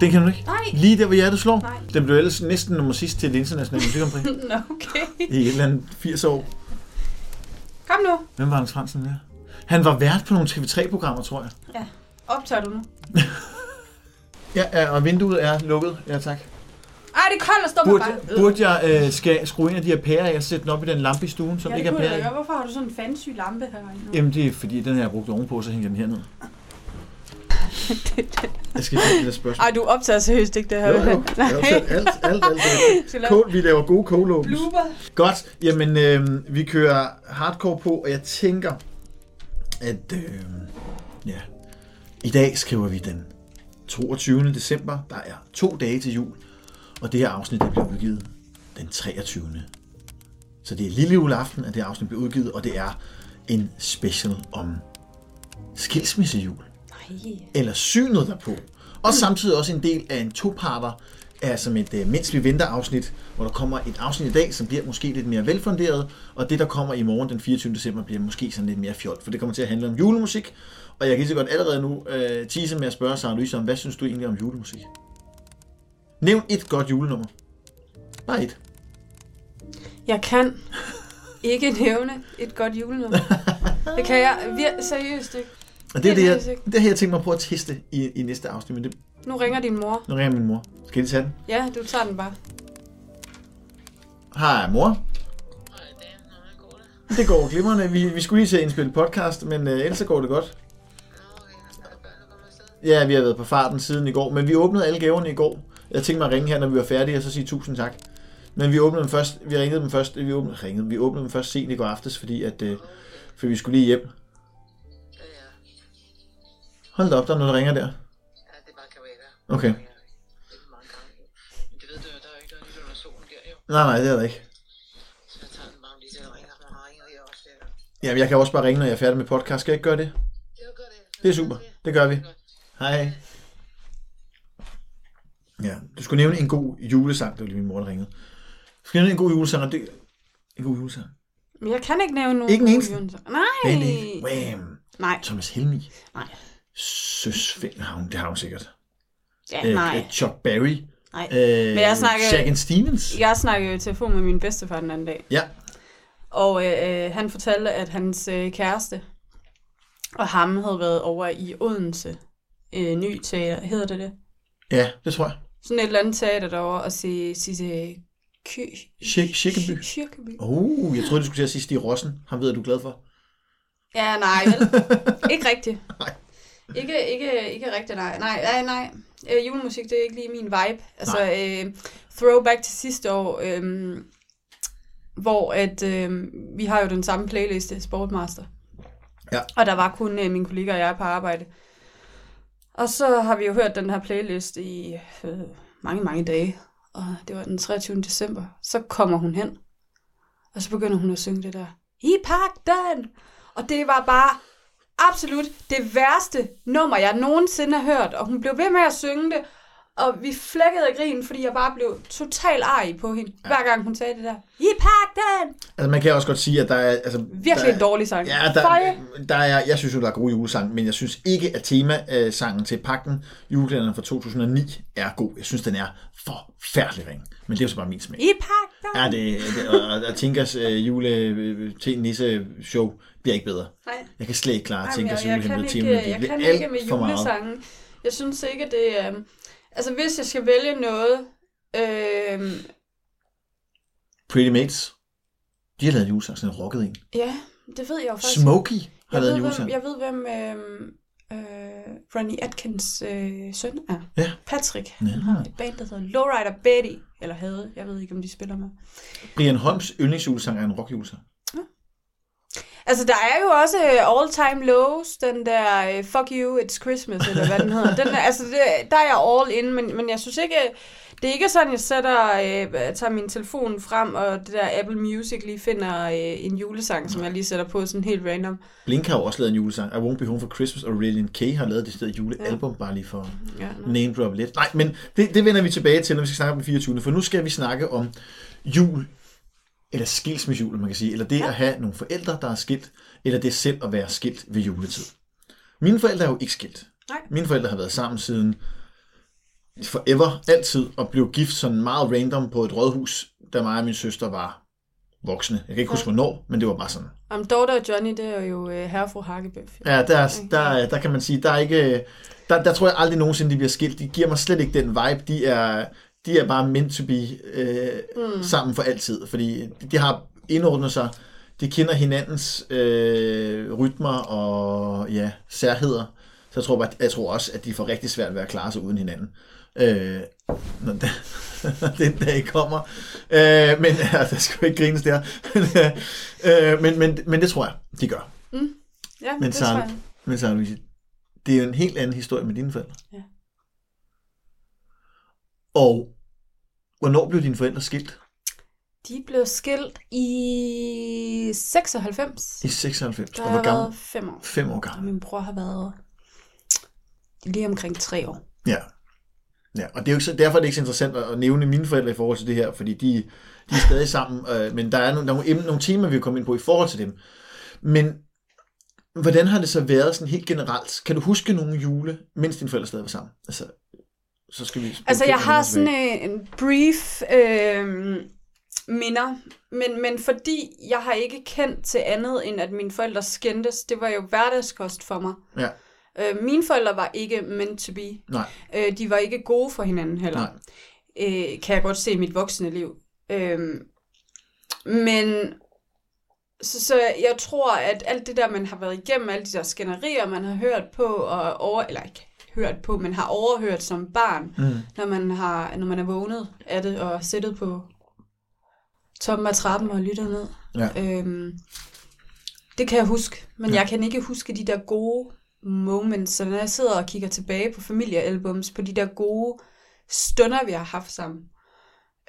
Den kan du ikke? Nej. Lige der, hvor hjertet slår? Nej. Den blev ellers næsten nummer sidst til det internationale musikkompris Nå, okay. i et eller andet 80 år. Kom nu. Hvem var Anders Fransen der? Han var vært på nogle TV3-programmer, tror jeg. Ja. Optager du nu? Ja, og vinduet er lukket. Ja, tak. Ej, det er koldt at stå Burde, bare. burde jeg øh, skal skrue en af de her pærer af og sætte den op i den lampe i stuen, som ja, ikke det er kunne pære jeg i? Hvorfor har du sådan en fancy lampe herinde? Jamen, det er fordi, den her jeg brugt ovenpå, så hænger den herned. Jeg skal ikke det der spørgsmål. Ej, du optager seriøst ikke det her. Jo, jo. Jeg set alt, alt, alt. alt. Cold, vi laver gode Blooper. Godt, jamen øh, vi kører hardcore på, og jeg tænker, at øh, ja, i dag skriver vi den 22. december. Der er to dage til jul, og det her afsnit det bliver udgivet den 23. Så det er lille juleaften, at det afsnit bliver udgivet, og det er en special om skilsmissejul Nej. eller synet derpå. Og samtidig også en del af en toparter, er som et uh, Mens vi venter afsnit, hvor der kommer et afsnit i dag, som bliver måske lidt mere velfunderet, og det, der kommer i morgen den 24. december, bliver måske sådan lidt mere fjollet, for det kommer til at handle om julemusik. Og jeg kan lige så godt allerede nu øh, tease med at spørge Sarah Louise om, hvad synes du egentlig om julemusik? Nævn et godt julenummer. Bare et. Jeg kan ikke nævne et godt julenummer. Det kan jeg vir- seriøst ikke. Og det er det, jeg, det har jeg tænkt mig på at teste i, i næste afsnit, men det, Nu ringer din mor. nu ringer min mor. Skal jeg tage den? Ja, du tager den bare. Hej mor. Det går glimrende. Vi, vi skulle lige til at indspille podcast, men øh, ellers går det godt. Ja, vi har været på farten siden i går, men vi åbnede alle gaverne i går. Jeg tænkte mig at ringe her, når vi var færdige, og så sige tusind tak. Men vi åbnede dem først, vi ringede dem først, vi åbnede, ringede, vi åbnede dem først sent i går aftes, fordi at, øh, for vi skulle lige hjem. Hold da op, der er noget, der ringer der. Ja, det er bare Carvana. Okay. Det er mange gange. Men det ved du, der er jo ikke noget nyt under solen der, jo. Nej, nej, det er der ikke. Så jeg tager den bare lige til at ringe, har ringet her også. Der. Jamen, jeg kan også bare ringe, når jeg er færdig med podcast. Skal jeg ikke gøre det? Jo, gør det. Det er super. Det gør vi. Hej. Ja, du skulle nævne en god julesang. Det var lige min mor, der ringede. Du skulle nævne en god julesang, og det... En god julesang. Men jeg kan ikke nævne nogen. Ikke en eneste? Nej. Wham. Nej. Thomas Helmi. Nej. Søs Finn har hun, det har hun sikkert. Ja, Øh, nej. Chuck Berry. Nej. Øh, Men jeg snakker- Jack Stevens. Jeg snakkede i telefon med min bedstefar den anden dag. Ja. Og øh, han fortalte, at hans øh, kæreste og ham havde været over i Odense. Øh, ny teater, hedder det det? Ja, det tror jeg. Sådan et eller andet teater derovre, og se, se, se. Shik- Kirkeby. Kirkeby. Oh, jeg troede, du skulle til at sige Stig Rossen. Han ved, du er glad for. Ja, nej, vel? ikke rigtigt. Nej. Ikke, ikke, ikke rigtigt, nej. Nej, nej, nej. Øh, julemusik, det er ikke lige min vibe. Altså, øh, throwback til sidste år, øh, hvor at, øh, vi har jo den samme playliste, Sportmaster. Ja. Og der var kun øh, min kollega og jeg på arbejde. Og så har vi jo hørt den her playlist i øh, mange, mange dage. Og det var den 23. december. Så kommer hun hen. Og så begynder hun at synge det der. I pagten! Og det var bare absolut det værste nummer, jeg nogensinde har hørt. Og hun blev ved med at synge det. Og vi flækkede af grin, fordi jeg bare blev total arg på hende, ja. hver gang hun sagde det der. I pagten! Altså, man kan også godt sige, at der er... Altså, Virkelig der en dårlig sang. Ja, der, der er, jeg synes jo, der er gode julesange, men jeg synes ikke, at temasangen til pakken, julekalenderen fra 2009, er god. Jeg synes, den er forfærdelig ring. Men det er jo så bare min smag. I pagten! Ja, det, det og, og Tinkas øh, jule øh, til nisse show bliver ikke bedre. Nej. Jeg kan slet ikke klare Ej, men Tinkas jeg, jeg kan julehemmelige ikke, tema. Det jeg bliver kan ikke med julesangen. Jeg synes ikke, det er... Altså, hvis jeg skal vælge noget... Øh, Pretty Mates, de har lavet en julesang, sådan en rocket en. ja, det ved jeg jo faktisk. Smokey har jeg lavet ved, en hvem, julesang. jeg ved, hvem øh, øh, Ronnie Atkins øh, søn er. Ja. Patrick. Ja. Han har et band, der hedder Lowrider Betty. Eller havde. Jeg ved ikke, om de spiller med. Brian Holms yndlingsjulesang er en rockjulesang. Altså, der er jo også øh, All Time Lows, den der øh, Fuck You, It's Christmas, eller hvad den hedder. Den er, altså, det, der er jeg all in, men, men jeg synes ikke, det er ikke sådan, jeg sætter, øh, tager min telefon frem, og det der Apple Music lige finder øh, en julesang, som jeg lige sætter på sådan helt random. Blink har jo også lavet en julesang. I Won't Be Home for Christmas, og Radiant K har lavet det stedet julealbum, bare lige for Ja, name drop lidt. Nej, men det, det vender vi tilbage til, når vi skal snakke om den 24. For nu skal vi snakke om jul, eller skilsmissejul, man kan sige. Eller det ja. at have nogle forældre, der er skilt, eller det selv at være skilt ved juletid. Mine forældre er jo ikke skilt. Nej. Mine forældre har været sammen siden forever, altid, at blive gift sådan meget random på et rådhus, da mig og min søster var voksne. Jeg kan ikke huske, hvornår, men det var bare sådan. Om Dorte og Johnny, det er jo øh, herre og fru Hakkebøf. Ja, der, der, der kan man sige, der er ikke... Der, der tror jeg aldrig nogensinde, de bliver skilt. De giver mig slet ikke den vibe. De er, de er bare meant to be øh, mm. sammen for altid. Fordi de har indordnet sig. De kender hinandens øh, rytmer og ja, særheder. Så jeg tror, bare, jeg tror også, at de får rigtig svært ved at klare sig uden hinanden. Øh, når den, den dag kommer. Øh, men ja, der skal jo ikke grines der. øh, men, men, men det tror jeg, de gør. Mm. Ja, Men det så, tror jeg. men så Louise, det er jo en helt anden historie med dine forældre. Ja. Og hvornår blev dine forældre skilt? De blev skilt i 96. I 96. Der og hvor gammel? fem år. Fem år Og gammel. min bror har været lige omkring tre år. Ja. Ja, og det er jo ikke så, derfor er det ikke så interessant at nævne mine forældre i forhold til det her, fordi de, de er stadig sammen, øh, men der er nogle, der er nogle, nogle temaer, vi vil komme ind på i forhold til dem. Men hvordan har det så været sådan helt generelt? Kan du huske nogle jule, mens dine forældre stadig var sammen? Altså, så skal vi... Altså, jeg har sådan en, en brief øh, minder, men, men fordi jeg har ikke kendt til andet, end at mine forældre skændtes, det var jo hverdagskost for mig. Ja, Øh, mine forældre var ikke meant to be. nej, Øh, de var ikke gode for hinanden heller. nej. øh, kan jeg godt se i mit voksne liv. Øhm, men så, så jeg tror, at alt det der, man har været igennem, alle de der skænderier, man har hørt på, og over, eller ikke hørt på, men har overhørt som barn, Mm. når man, har, når man er vågnet af det, og sættet på toppen af trappen og lyttet ned. Ja. Øhm, det kan jeg huske, men Ja. ja. jeg kan ikke huske de der gode moments, så når jeg sidder og kigger tilbage på familiealbums, på de der gode stunder, vi har haft sammen,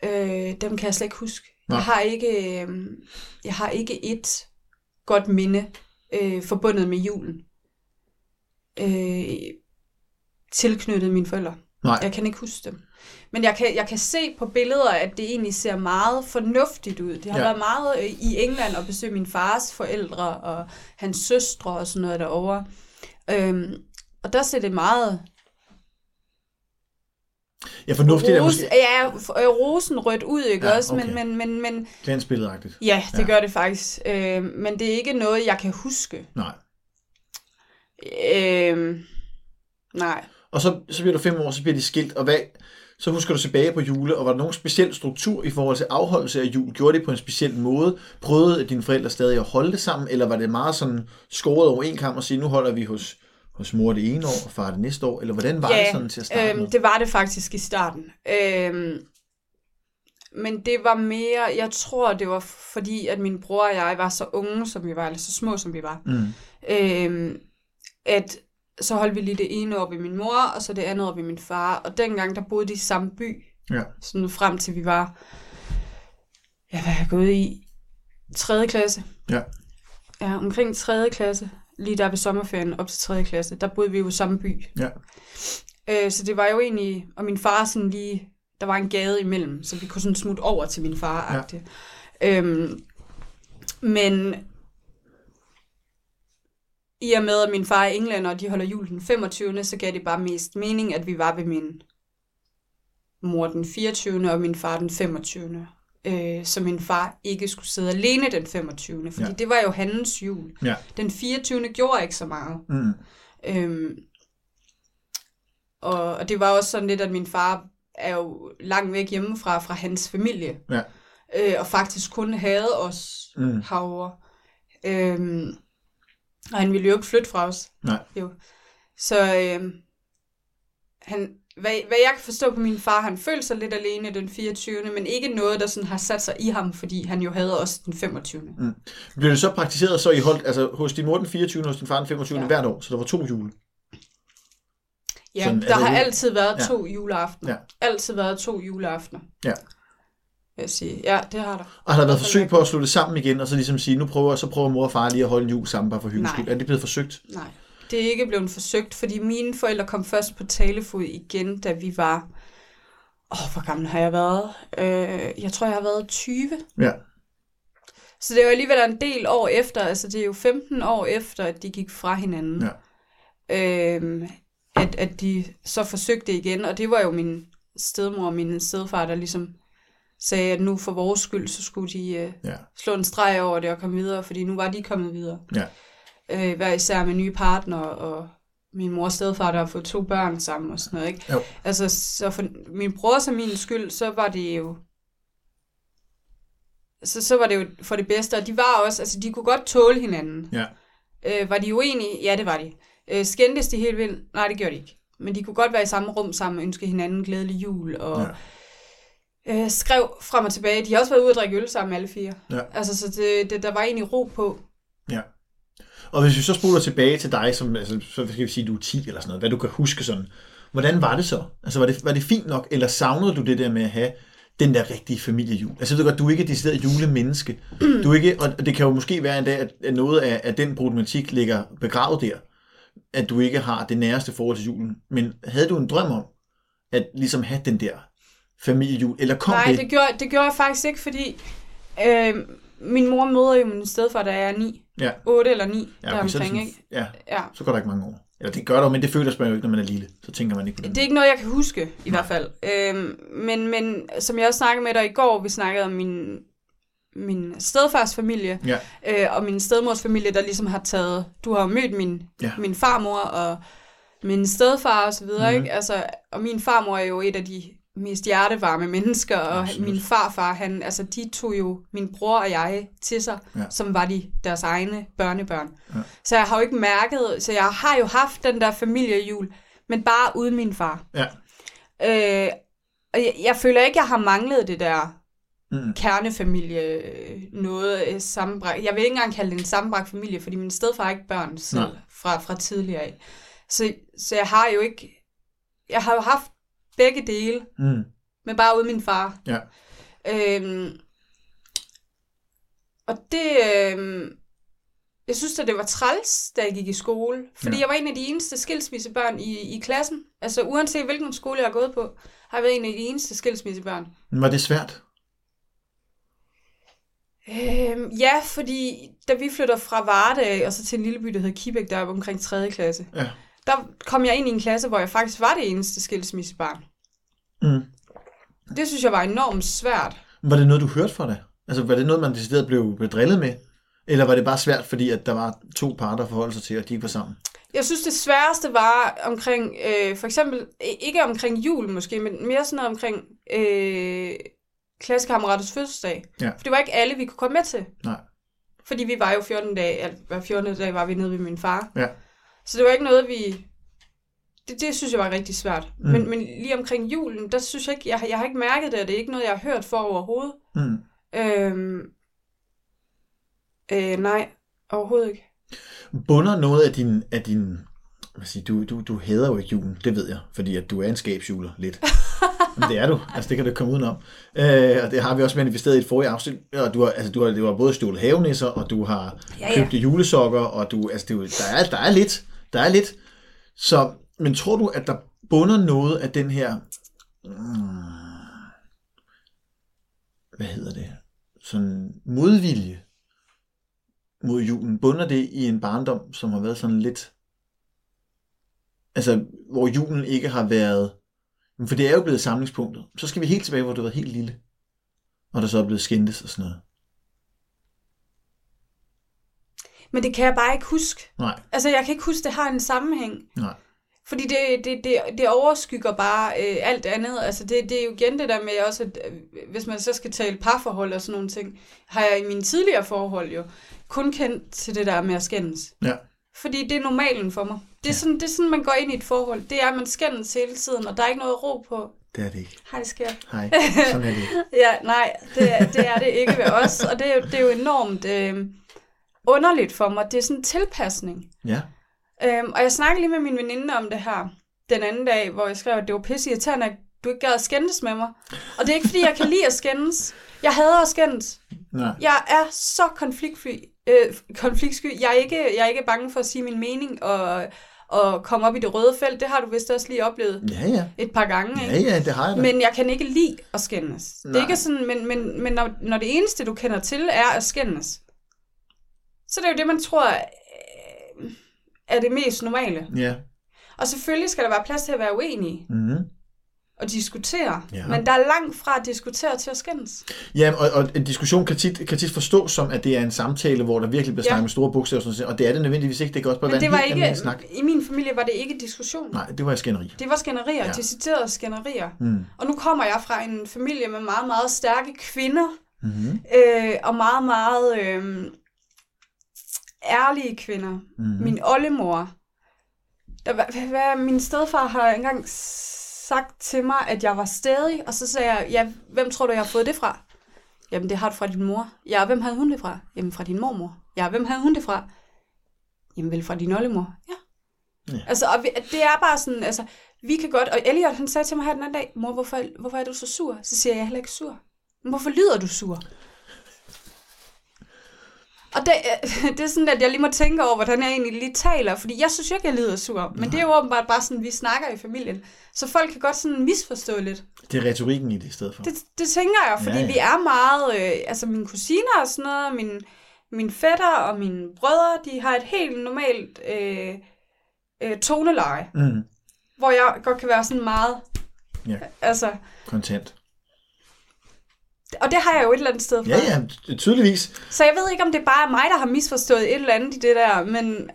øh, dem kan jeg slet ikke huske. Nej. Jeg har ikke, øh, jeg har ikke et godt minde øh, forbundet med julen. Øh, tilknyttet mine forældre. Nej. Jeg kan ikke huske dem. Men jeg kan, jeg kan se på billeder, at det egentlig ser meget fornuftigt ud. Det har Ja. været meget øh, i England at besøge min fars forældre og hans søstre og sådan noget derovre. Øhm, og der ser det meget Ja, fornuftigt er måske ja, øh, rosenrødt ud, ikke Ja, også? okay. Men, men, men, men glansbilledagtigt. ja, det Ja. gør det faktisk. Øh, men det er ikke noget, jeg kan huske. Nej. Øh, nej. Og så, så bliver du fem år, så bliver de skilt, og hvad, så husker du tilbage på jule, og var der nogen speciel struktur i forhold til afholdelse af jul? Gjorde det på en speciel måde? Prøvede dine forældre stadig at holde det sammen, eller var det meget sådan skåret over en kamp og sige, nu holder vi hos, hos mor det ene år, og far det næste år, eller hvordan var det sådan til at starte med? øhm, det var det faktisk i starten. Øhm, men det var mere, jeg tror, det var fordi, at min bror og jeg var så unge, som vi var, eller så små, som vi var. Mm. Øhm, at så holdt vi lige det ene op i min mor, og så det andet op i min far. Og dengang, der boede de i samme by. Ja. Sådan frem til vi var, ja, hvad er jeg gået i? 3. klasse. Ja. Ja, omkring 3. klasse, lige der ved sommerferien op til 3. klasse, der boede vi jo i samme by. Ja. Øh, så det var jo egentlig, og min far sådan lige, der var en gade imellem, så vi kunne sådan smutte over til min far. Ja. Øhm, men i og med, at min far er englænder, og de holder jul den 25., så gav det bare mest mening, at vi var ved min mor den 24. og min far den 25. Øh, så min far ikke skulle sidde alene den 25. Fordi Ja. det var jo hans jul. Ja. Den 24. gjorde ikke så meget. Mm. Øhm, og, og det var også sådan lidt, at min far er jo langt væk hjemmefra, fra hans familie. Ja. Øh, og faktisk kun havde os mm. herovre. Øhm, og han ville jo ikke flytte fra os. Nej. Jo. Så øhm, han, hvad, hvad jeg kan forstå på min far, han følte sig lidt alene den 24. Men ikke noget, der sådan har sat sig i ham, fordi han jo havde også den 25. Blev det så praktiseret, så I holdt, altså hos din mor den 24. og hos din far den 25. Ja. Hvert år, så der var to jule? Ja, Sådan, der altså, har altid været Ja. to juleaftener. Ja. Altid været to juleaftener. Ja. Vil jeg sige. Ja, det har der. Og har der været forsøg på at slå det sammen igen, og så ligesom sige, nu prøver, så prøver mor og far lige at holde en jul sammen, bare for hyggens skyld. Er det blevet forsøgt? Nej, det er ikke blevet forsøgt, fordi mine forældre kom først på talefod igen, da vi var... Åh, oh, hvor gammel har jeg været? Øh, jeg tror, jeg har været 20. Ja. Så det er jo alligevel en del år efter, altså det er jo 15 år efter, at de gik fra hinanden. Ja. Øhm, at, at de så forsøgte igen, og det var jo min stedmor og min stedfar, der ligesom sagde, at nu for vores skyld, så skulle de øh, Ja. slå en streg over det og komme videre, fordi nu var de kommet videre. Ja. Øh, hver især med nye partner, og min mor og stedfar, der har fået to børn sammen og sådan noget, ikke? Jo. Altså, så for min bror og min skyld, så var det jo så, så var det jo for det bedste, og de var også, altså de kunne godt tåle hinanden. Ja. Øh, var de uenige? Ja, det var de. Øh, skændtes de helt vildt? Nej, det gjorde de ikke. Men de kunne godt være i samme rum sammen og ønske hinanden glædelig jul, og ja. Øh, skrev frem og tilbage. De har også været ude at drikke øl sammen, alle fire. Ja. Altså, så det, det, der var egentlig ro på. Ja. Og hvis vi så spoler tilbage til dig, som, altså, så skal vi sige, du er 10 eller sådan noget, hvad du kan huske sådan. Hvordan var det så? Altså, var det, var det fint nok, eller savnede du det der med at have den der rigtige familiejul? Altså, ved godt, du er ikke et decideret julemenneske. Du er ikke, og det kan jo måske være en dag, at at noget af, af den problematik ligger begravet der, at du ikke har det næreste forhold til julen. Men havde du en drøm om, at ligesom have den der familiejul, eller kom Nej, det? det gjorde, det gjorde jeg faktisk ikke, fordi øh, min mor møder jo min stedfar, da jeg er 9. Ja. 8 eller 9, Ja, der okay, så, er det omkring, sådan, ikke? ja, Ja. så går der ikke mange år. Eller det gør der men det føler man jo ikke, når man er lille. Så tænker man ikke på det. Det er ikke noget, jeg kan huske, i hvert fald. Øhm, men, men som jeg også snakkede med dig i går, vi snakkede om min, min stedfars familie, Ja. øh, og min stedmors familie, der ligesom har taget... Du har mødt min, Ja. min farmor og min stedfar og så videre, Mhm. ikke? Altså, og min farmor er jo et af de mest hjertevarme mennesker, og Absolut. min farfar, han, altså de tog jo min bror og jeg til sig, Ja. som var de deres egne børnebørn. Ja. Så jeg har jo ikke mærket, så jeg har jo haft den der familiejul, men bare uden min far. Ja. Øh, og jeg, jeg føler ikke, jeg har manglet det der Mm. kernefamilie, øh, noget øh, sammenbragt. Jeg vil ikke engang kalde det en sammenbragt familie, fordi min stedfar har ikke børn selv Nej. fra, fra tidligere af. Så, så jeg har jo ikke... Jeg har jo haft begge dele, Mm. men bare uden min far. Ja. Øhm, og det... Øhm, jeg synes at det var træls, da jeg gik i skole. Fordi Ja. jeg var en af de eneste skilsmissebørn i, i klassen. Altså uanset hvilken skole jeg har gået på, har jeg været en af de eneste skilsmissebørn. Men var det svært? Øhm, ja, fordi da vi flytter fra Varde af, og så til en lille by, der hedder Kibæk, der er omkring 3. klasse, Ja. Der kom jeg ind i en klasse, hvor jeg faktisk var det eneste skilsmissebarn. Mm. Det synes jeg var enormt svært. Var det noget, du hørte fra dig? Altså, var det noget, man decideret blev, blev drillet med? Eller var det bare svært, fordi at der var to parter at forholde sig til, og de ikke var sammen? Jeg synes, det sværeste var omkring, øh, for eksempel, ikke omkring jul måske, men mere sådan noget omkring øh, klassekammeraters fødselsdag. Ja. For det var ikke alle, vi kunne komme med til. Nej. Fordi vi var jo 14 dage, hver 14. dag var vi nede ved min far. Ja. Så det var ikke noget, vi... Det, det synes jeg var rigtig svært. Mm. Men, men lige omkring julen, der synes jeg ikke, jeg, har- jeg har ikke mærket det, og det er ikke noget, jeg har hørt for overhovedet. Mm. Øhm, øh, nej, overhovedet ikke. Bunder noget af din... Af din hvad siger, du, du, du hader jo ikke julen, det ved jeg, fordi at du er en skabsjuler lidt. Men det er du, altså det kan du komme udenom. Øh, og det har vi også manifesteret i et forrige afsnit. Og du har, altså, du har, du har både stjålet havenisser, og du har Ja, ja. købt julesokker, og du, altså, det, er der, er, der er lidt. Der er lidt. Så, men tror du, at der bunder noget af den her... Hmm, hvad hedder det? Sådan modvilje mod julen. Bunder det i en barndom, som har været sådan lidt... Altså, hvor julen ikke har været... Men For det er jo blevet samlingspunktet. Så skal vi helt tilbage, hvor du var helt lille. Og der så er blevet skændtes og sådan noget. Men det kan jeg bare ikke huske. Nej, Altså, jeg kan ikke huske, det har en sammenhæng. nej. Fordi det, det, det, det overskygger bare øh, alt andet. Altså det, det er jo igen det der med også, at øh, hvis man så skal tale parforhold og sådan nogle ting, har jeg i mine tidligere forhold jo kun kendt til det der med at skændes. Ja. Fordi det er normalen for mig. Det er, Ja. sådan, det er sådan, man går ind i et forhold. Det er, at man skændes hele tiden, og der er ikke noget ro på. Det er det ikke. Hej, sker. Hej, sådan er det. Ja, nej, det, er- det er det ikke ved os. Og det er, jo- det er jo enormt øh, underligt for mig. Det er sådan en tilpasning. Ja, Øhm, og jeg snakkede lige med min veninde om det her den anden dag, hvor jeg skrev, at det var pisse irriterende, at du ikke gad at skændes med mig. Og det er ikke, fordi jeg kan lide at skændes. Jeg hader at skændes. nej. Jeg er så konfliktfri. Øh, konfliktsky. Jeg er, ikke, jeg er ikke bange for at sige min mening og, og komme op i det røde felt. Det har du vist også lige oplevet Ja, ja. et par gange. Ja, Ikke? ja, det har jeg da. Men jeg kan ikke lide at skændes. Det er ikke sådan, men, men, men når, når det eneste, du kender til, er at skændes, så det er jo det, man tror øh, er det mest normale. Ja, Og selvfølgelig skal der være plads til at være uenige Mm-hmm. og diskutere. Ja. Men der er langt fra at diskutere til at skændes. Ja, og, og en diskussion kan tit, kan tit forstås som, at det er en samtale, hvor der virkelig bliver Ja. snakket med store bogstaver, og, sådan og det er det nødvendigvis ikke. Det kan også bare Men være det en var helt ikke, snak. i min familie var det ikke diskussion. Nej, det var skænderi. Det var skænderier, ja. deciderede skænderier. Mm. Og nu kommer jeg fra en familie med meget, meget stærke kvinder, Mm-hmm. øh, og meget, meget øh, ærlige kvinder. Mm-hmm. Min oldemor, der, hvad, hvad, min stedfar har engang sagt til mig, at jeg var stedig, og så sagde jeg, ja, hvem tror du, jeg har fået det fra? Jamen, det har du fra din mor. Ja, hvem havde hun det fra? Jamen, fra din mormor. Ja, hvem havde hun det fra? Jamen, vel fra din oldemor. Ja. Ja. Altså, og vi, det er bare sådan, altså, vi kan godt, og Elliot, han sagde til mig her den anden dag, mor, hvorfor, hvorfor er du så sur? Så siger jeg, jeg er heller ikke sur. Men hvorfor lyder du sur? Og det, det er sådan, at jeg lige må tænke over, hvordan jeg egentlig lige taler, fordi jeg synes jo ikke, jeg lyder sur. Men det er jo åbenbart bare sådan, vi snakker i familien. Så folk kan godt sådan misforstå lidt. Det er retorikken i det i stedet for. Det, det tænker jeg, fordi Ja, ja, vi er meget, øh, altså mine kusiner og sådan noget, min, min fætter og mine brødre, de har et helt normalt øh, øh, toneleje, Mm. hvor jeg godt kan være sådan meget, Ja. altså, Kontant. Og det har jeg jo et eller andet sted fra. Ja, ja, ty- tydeligvis. Så jeg ved ikke, om det bare er mig, der har misforstået et eller andet i det der, men,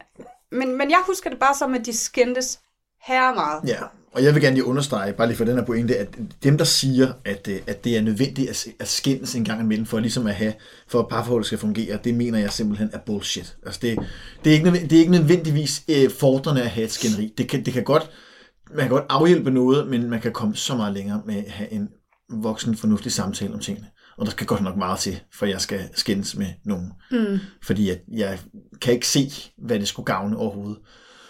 men, men jeg husker det bare som, at de skændtes her meget. Ja, og jeg vil gerne lige understrege, bare lige for den her pointe, at dem, der siger, at, øh, at det er nødvendigt at, at skændes en gang imellem, for ligesom at have, for at parforholdet skal fungere, det mener jeg simpelthen er bullshit. Altså det, det, er, ikke, det er ikke nødvendigvis øh, fordrende at have et skænderi. Det kan, det kan godt, man kan godt afhjælpe noget, men man kan komme så meget længere med at have en voksen, fornuftig samtale om tingene. Og der skal godt nok meget til, for jeg skal skændes med nogen. Mm. Fordi at jeg kan ikke se, hvad det skulle gavne overhovedet.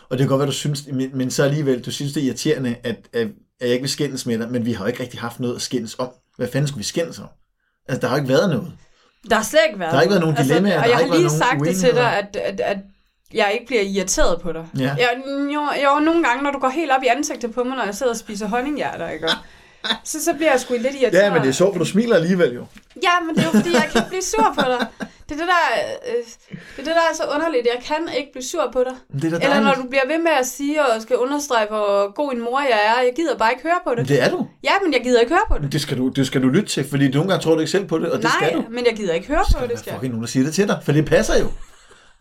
Og det kan godt være, du synes, men, men så alligevel, du synes, det er irriterende, at, at, at jeg ikke vil skændes med dig, men vi har jo ikke rigtig haft noget at skændes om. Hvad fanden skulle vi skændes om? Altså, der har ikke været noget. Der har slet ikke været Der har ikke været nogen dilemmaer, Altså, og har jeg har lige sagt det til dig, at, at, at jeg ikke bliver irriteret på dig. Ja. Jeg, jo, jo, nogle gange, når du går helt op i ansigtet på mig, når jeg sidder og spiser honninghjerter, ikke? Så, så bliver jeg sgu lidt irriteret. Ja, men det er sjovt, for du smiler alligevel jo. Ja, men det er jo fordi, jeg kan ikke blive sur på dig. Det er det, der, øh, det, er det, der er så underligt. Jeg kan ikke blive sur på dig. Det er Eller når du bliver ved med at sige og skal understrege, hvor god en mor jeg er. Jeg gider bare ikke høre på det. det er du. Ja, men jeg gider ikke høre på det. Det skal du, det skal du lytte til, fordi nogle gange tror du ikke selv på det, og det Nej, skal du. men jeg gider ikke høre på skal det. der Skal er jeg. fucking nogen, der siger det til dig, for det passer jo.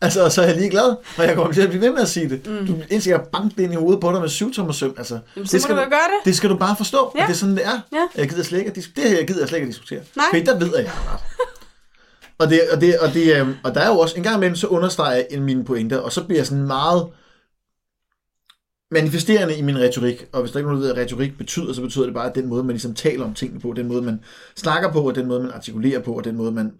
Altså, og så er jeg lige glad, og jeg kommer til at blive ved med at sige det. Mm. Du indtil jeg banker det ind i hovedet på dig med syv tommer søm. Altså, Jamen, så må skal du jo gøre det. Det skal du bare forstå, ja. Og det er sådan, det er. Ja. Jeg gider slet ikke at det her jeg gider jeg slet ikke at diskutere. Nej. Fordi der ved jeg, jeg har ret. og, det, og, det, og, det, øhm, og der er jo også, en gang imellem, så understreger jeg en mine pointer, og så bliver jeg sådan meget manifesterende i min retorik. Og hvis der ikke er nogen, der ved, hvad retorik betyder, så betyder det bare, at den måde, man ligesom taler om tingene på, den måde, man snakker på, og den måde, man artikulerer på, og den måde, man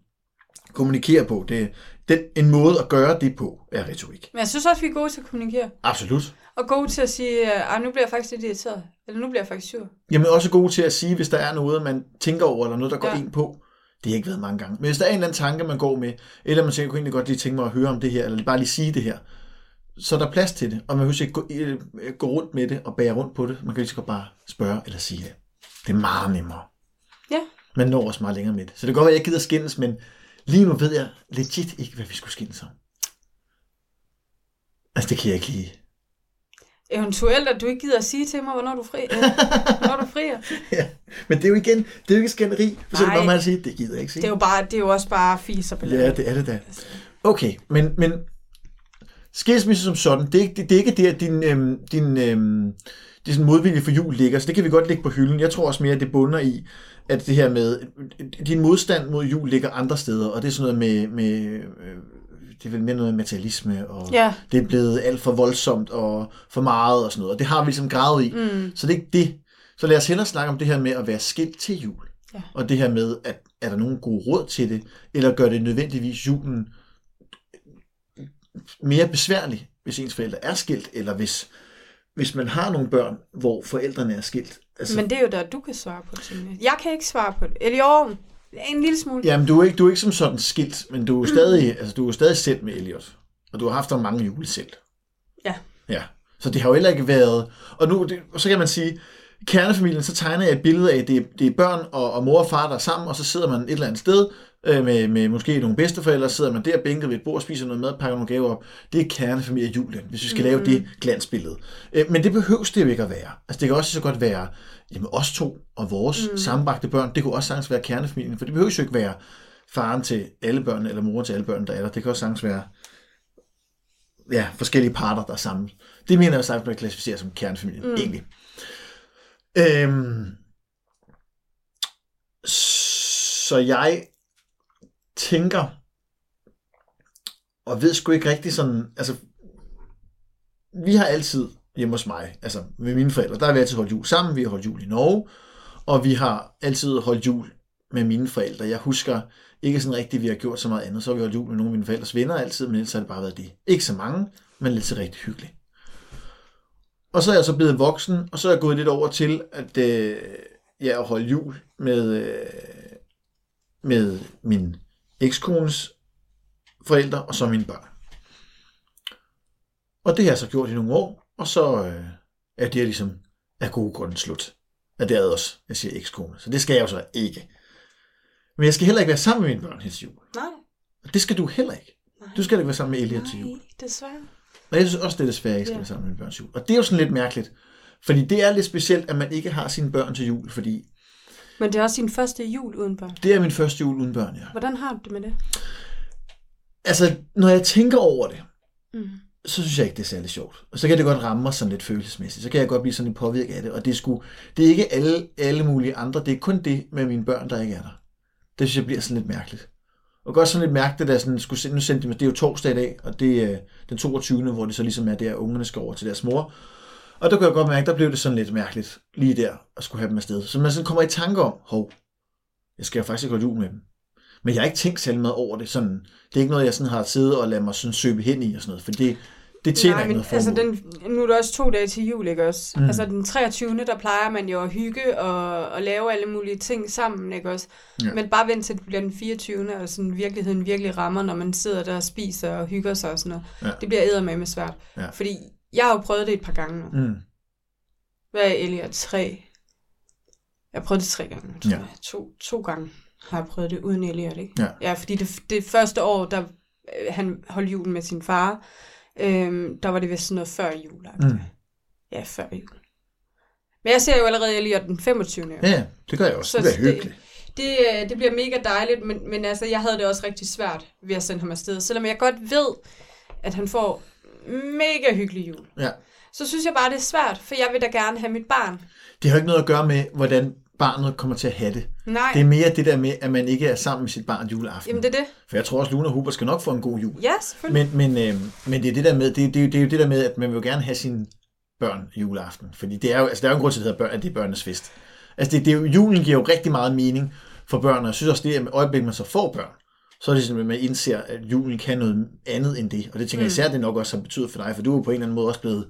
kommunikerer på. Det, den, en måde at gøre det på, er retorik. Men jeg synes også, vi er gode til at kommunikere. Absolut. Og gode til at sige, at nu bliver jeg faktisk lidt irriteret. Eller nu bliver jeg faktisk sur. Jamen også gode til at sige, hvis der er noget, man tænker over, eller noget, der går ja. Ind på. Det har ikke været mange gange. Men hvis der er en eller anden tanke, man går med, eller man tænker, jeg kunne egentlig godt lige tænke mig at høre om det her, eller bare lige sige det her, så er der plads til det. Og man behøver ikke gå, øh, gå rundt med det og bære rundt på det. Man kan lige så godt bare spørge eller sige det. Det er meget nemmere. Ja. Man når også meget længere med det. Så det kan godt være, at jeg gider skændes, men lige nu ved jeg legit ikke, hvad vi skulle skændes om. Altså, det kan jeg ikke lige. Eventuelt, at du ikke gider at sige til mig, hvornår du, fri, øh, hvornår du frier. Ja. Men det er jo igen, det er jo ikke skænderi. Så det Nej. bare mig at sige, det gider jeg ikke sige. Det er jo, bare, det er jo også bare fis og ballade. Ja, det er det da. Okay, men, men skilsmisse som sådan, det er, ikke- det, det er ikke det, at din, øhm, din øhm, det er sådan modvilje for jul ligger, så det kan vi godt lægge på hylden. Jeg tror også mere, at det bunder i, at det her med, din modstand mod jul ligger andre steder, og det er sådan noget med, med øh, det er vel mere noget materialisme, og Ja. det er blevet alt for voldsomt og for meget og sådan noget, og det har vi ligesom gravet i. Mm. Så det er ikke det. Så lad os hellere snakke om det her med at være skilt til jul. Ja. Og det her med, at er der nogen gode råd til det, eller gør det nødvendigvis julen mere besværlig, hvis ens forældre er skilt, eller hvis, hvis man har nogle børn, hvor forældrene er skilt. Altså, Men det er jo der, du kan svare på tingene. Jeg kan ikke svare på det. Eller jo, en lille smule. Jamen, du er, ikke, du er ikke som sådan skilt, men du er stadig, altså, du er stadig selv med Elliot. Og du har haft ham mange jule selv. Ja. Ja. Så det har jo heller ikke været... Og nu, det, og så kan man sige, kernefamilien, så tegner jeg et billede af, at det det er børn og, og mor og far, der er sammen, og så sidder man et eller andet sted, øh, med, med måske nogle bedsteforældre, sidder man der bænket ved et bord, spiser noget mad, pakker nogle gaver op. Det er kernefamilie julen, hvis vi skal mm. lave det glansbillede. Øh, men det behøves det jo ikke at være. Altså det kan også så godt være, jamen os to og vores mm. sammenbragte børn, det kunne også sagtens være kernefamilien, for det behøves jo ikke være faren til alle børn, eller mor til alle børn, der er der. Det kan også sagtens være ja, forskellige parter, der er sammen. Det mener jeg sagtens, man kan klassificere som kernefamilien, mm. egentlig. Øhm, så jeg tænker, og ved sgu ikke rigtig sådan, altså, vi har altid hjemme hos mig, altså med mine forældre, der har vi altid holdt jul sammen, vi har holdt jul i Norge, og vi har altid holdt jul med mine forældre. Jeg husker ikke sådan rigtigt, at vi har gjort så meget andet. Så har vi holdt jul med nogle af mine forældres venner altid, men ellers har det bare været det. Ikke så mange, men lidt så rigtig hyggeligt. Og så er jeg så blevet voksen, og så er jeg gået lidt over til, at øh, jeg holde jul med, øh, med min ekskones forældre, og så mine børn. Og det har jeg så gjort i nogle år, og så øh, er det ligesom af gode grunde slut. At det er også, jeg siger ekskone. Så det skal jeg jo så ikke. Men jeg skal heller ikke være sammen med mine børn til jul. Nej. Og det skal du heller ikke. Nej. Du skal ikke være sammen med Elliot til jul. Nej, desværre. Og jeg synes også, det er desværre, jeg ikke skal Ja. være sammen med mine børn til jul. Og det er jo sådan lidt mærkeligt. Fordi det er lidt specielt, at man ikke har sine børn til jul, fordi Men det er også din første jul uden børn. det er min første jul uden børn, ja. Hvordan har du det med det? Altså, når jeg tænker over det, Mm. så synes jeg ikke, det er særlig sjovt. Og så kan det godt ramme mig sådan lidt følelsesmæssigt. Så kan jeg godt blive sådan lidt påvirket af det. Og det sgu, det er ikke alle, alle mulige andre. Det er kun det med mine børn, der ikke er der. Det synes jeg bliver sådan lidt mærkeligt. Og godt sådan lidt mærkeligt, at sådan, skulle, se- nu sendte de mig, det er jo torsdag i dag, og det er den 22. hvor det så ligesom er der, at ungerne skal over til deres mor. Og der kunne jeg godt mærke, der blev det sådan lidt mærkeligt, lige der, at skulle have dem afsted. Så man sådan kommer i tanke om, hov, jeg skal jo faktisk ikke holde jul med dem. Men jeg har ikke tænkt særlig meget over det. Sådan, det er ikke noget, jeg sådan har siddet og ladet mig sådan søbe hen i og sådan noget, for det, det tjener Nej, ikke men noget formål. altså, den, nu er der også to dage til jul, ikke også? Mm. Altså den 23. der plejer man jo at hygge og, og lave alle mulige ting sammen, ikke også? Ja. Men bare vent til det bliver den 24. og sådan virkeligheden virkelig rammer, når man sidder der og spiser og hygger sig og sådan noget. Ja. Det bliver eddermame med svært. Ja. Fordi jeg har jo prøvet det et par gange nu. Mm. Hvad er Elliot? Tre? Jeg har prøvet det tre gange. tror Ja. jeg. To, to gange har jeg prøvet det uden Elliot, ikke? Ja. ja fordi det, det første år, der øh, han holdt julen med sin far, øhm, der var det vist sådan noget før jul. Mm. Ja, før jul. Men jeg ser jo allerede Elliot den 25. Ja, ja, det gør jeg også. Så det bliver det- hyggeligt. Det, øh, det bliver mega dejligt, men, men altså, jeg havde det også rigtig svært ved at sende ham afsted. Selvom jeg godt ved, at han får mega hyggelig jul. Ja. Så synes jeg bare, det er svært, for jeg vil da gerne have mit barn. Det har ikke noget at gøre med, hvordan barnet kommer til at have det. Nej, Det er mere det der med, at man ikke er sammen med sit barn juleaften. jamen det er det. For jeg tror også, Luna og Hubert skal nok få en god jul. Ja, selvfølgelig. Men, men, øh, men det er det der med, det, det, det er jo det der med, at man vil jo gerne have sine børn juleaften. Fordi det er jo, altså, der er jo en grund til, at det hedder børn, at det er børnenes fest. Altså det, det er jo, julen giver jo rigtig meget mening for børn, og jeg synes også, det er øjeblik, man så får børn, så er det sådan, at man indser, at julen kan noget andet end det. Og det tænker jeg Mm. især, det nok også har betydet for dig, for du er jo på en eller anden måde også blevet...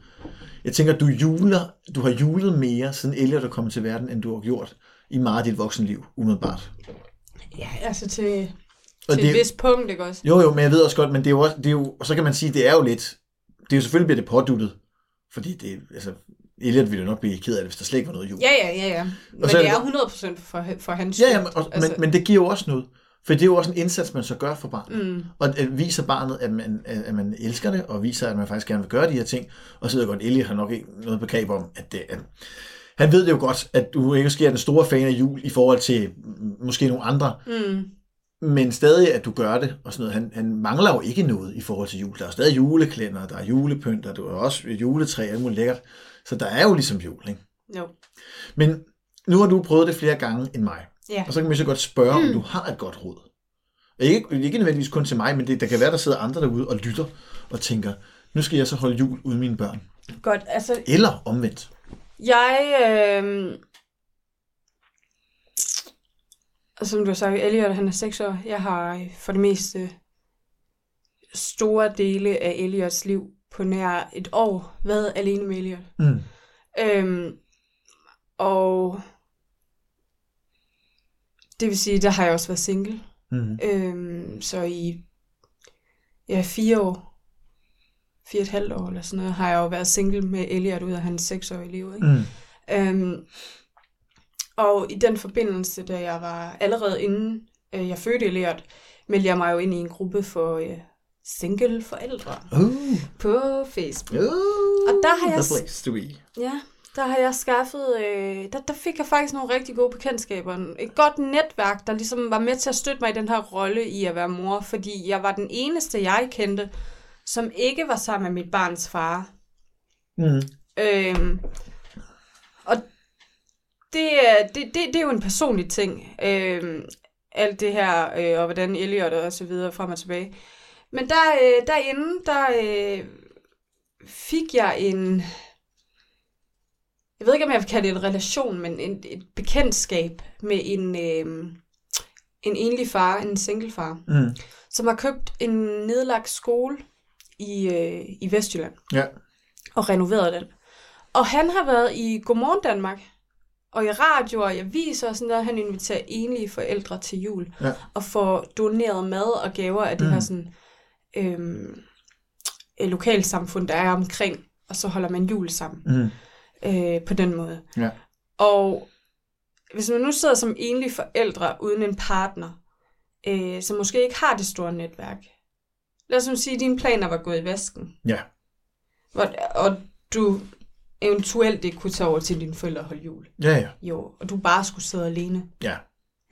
Jeg tænker, du juler, du har julet mere, siden Elliot er kommet til verden, end du har gjort i meget af dit voksenliv, umiddelbart. Ja, altså til, Og til det- et vist punkt, ikke også? Jo, jo, men jeg ved også godt, men det er jo også, det er jo, og så kan man sige, det er jo lidt, det er jo selvfølgelig bliver det påduttet, fordi det, altså, Elliot ville jo nok blive ked af det, hvis der slet ikke var noget jul. Ja, ja, ja, ja. Men så er det det- er 100% for, for hans ja, ja men, og, altså, men, men det giver jo også noget, for det er jo også en indsats, man så gør for barnet, Mm, og viser barnet, at man, at man elsker det, og viser, at man faktisk gerne vil gøre de her ting, og så ved jeg godt, Elliot har nok ikke noget begreb om, at det at, han ved det jo godt, at du ikke sker den store fan af jul i forhold til måske nogle andre, mm, men stadig, at du gør det, og sådan noget. Han, han mangler jo ikke noget i forhold til jul. Der er stadig juleklænder, der er julepynt, der er også juletræ, alt muligt lækkert. Så der er jo ligesom jul, ikke? jo. Men nu har du prøvet det flere gange end mig. Ja. Og så kan man så godt spørge, om du har et godt råd. Ikke, ikke nødvendigvis kun til mig, men det, der kan være, der sidder andre derude og lytter og tænker, nu skal jeg så holde jul uden mine børn. Godt, altså, Eller omvendt. jeg... Øh, som du har sagt, Elliot, han er 6 år. Jeg har for det meste store dele af Elliots liv på nær et år været alene med Elliot. Mm. Øhm, og det vil sige, der har jeg også været single. Mm. Øhm, så i ja, fire år, fire og et halvt år eller sådan noget, har jeg jo været single med Elliot ud af hans seksårige liv. Ikke? Mm. Øhm, og i den forbindelse, da jeg var allerede inden øh, jeg fødte Elliot, meldte jeg mig jo ind i en gruppe for øh, single forældre Uh, på Facebook. uh, Og der har jeg The place to be. Ja, der har jeg skaffet, øh, der, der fik jeg faktisk nogle rigtig gode bekendtskaber. Et godt netværk, der ligesom var med til at støtte mig i den her rolle i at være mor, fordi jeg var den eneste, jeg kendte, som ikke var sammen med mit barns far. Mm. Øhm, og det, er- det, det, det er jo en personlig ting. Øhm, alt det her, øh, og hvordan Elliot og så videre frem og tilbage. Men der, øh, derinde, der øh, fik jeg en... Jeg ved ikke, om jeg vil kalde det en relation, men en, et bekendtskab med en, øh, en enlig far, en single far, Mm. som har købt en nedlagt skole i, øh, i Vestjylland Ja. og renoveret den. Og han har været i Godmorgen Danmark, og i radio og i aviser og sådan der, han inviterer enlige forældre til jul, Ja. og får doneret mad og gaver af det Mm. her sådan, øhm, øh, lokalsamfund, der er omkring, og så holder man jul sammen Mm. Øh, på den måde. Ja. Og hvis man nu sidder som enlig forældre uden en partner, øh, som måske ikke har det store netværk, lad os nu sige, at dine planer var gået i vasken, Ja. og, og du eventuelt ikke kunne tage over til dine forældre og holde jul. Ja, ja. Jo, og du bare skulle sidde alene Ja.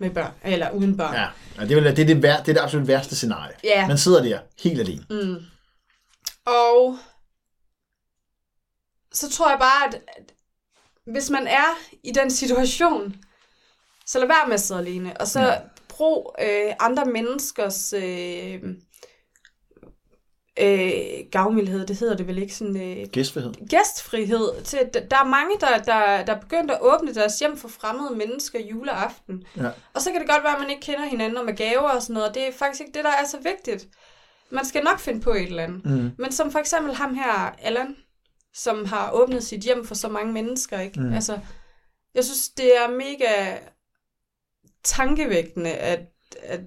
med børn, eller uden børn. ja. ja det, vil, det, er det, vær, det er det absolut værste scenarie. Ja. Man sidder der helt alene. Mm. Og så tror jeg bare, at, at hvis man er i den situation, så lad være med at sidde alene, og så Ja. brug øh, andre menneskers øh, øh, gavmildhed, det hedder det vel ikke, sådan øh, Gæstfrihed. gæstfrihed. Til, der er mange, der, der, der er begyndt at åbne deres hjem for fremmede mennesker juleaften. Ja. Og så kan det godt være, at man ikke kender hinanden og med gaver og sådan noget, og det er faktisk ikke det, der er så vigtigt. Man skal nok finde på et eller andet. Mm. Men som for eksempel ham her, Allan, som har åbnet sit hjem for så mange mennesker, ikke? Mm. Altså, jeg synes, det er mega tankevækkende, at, at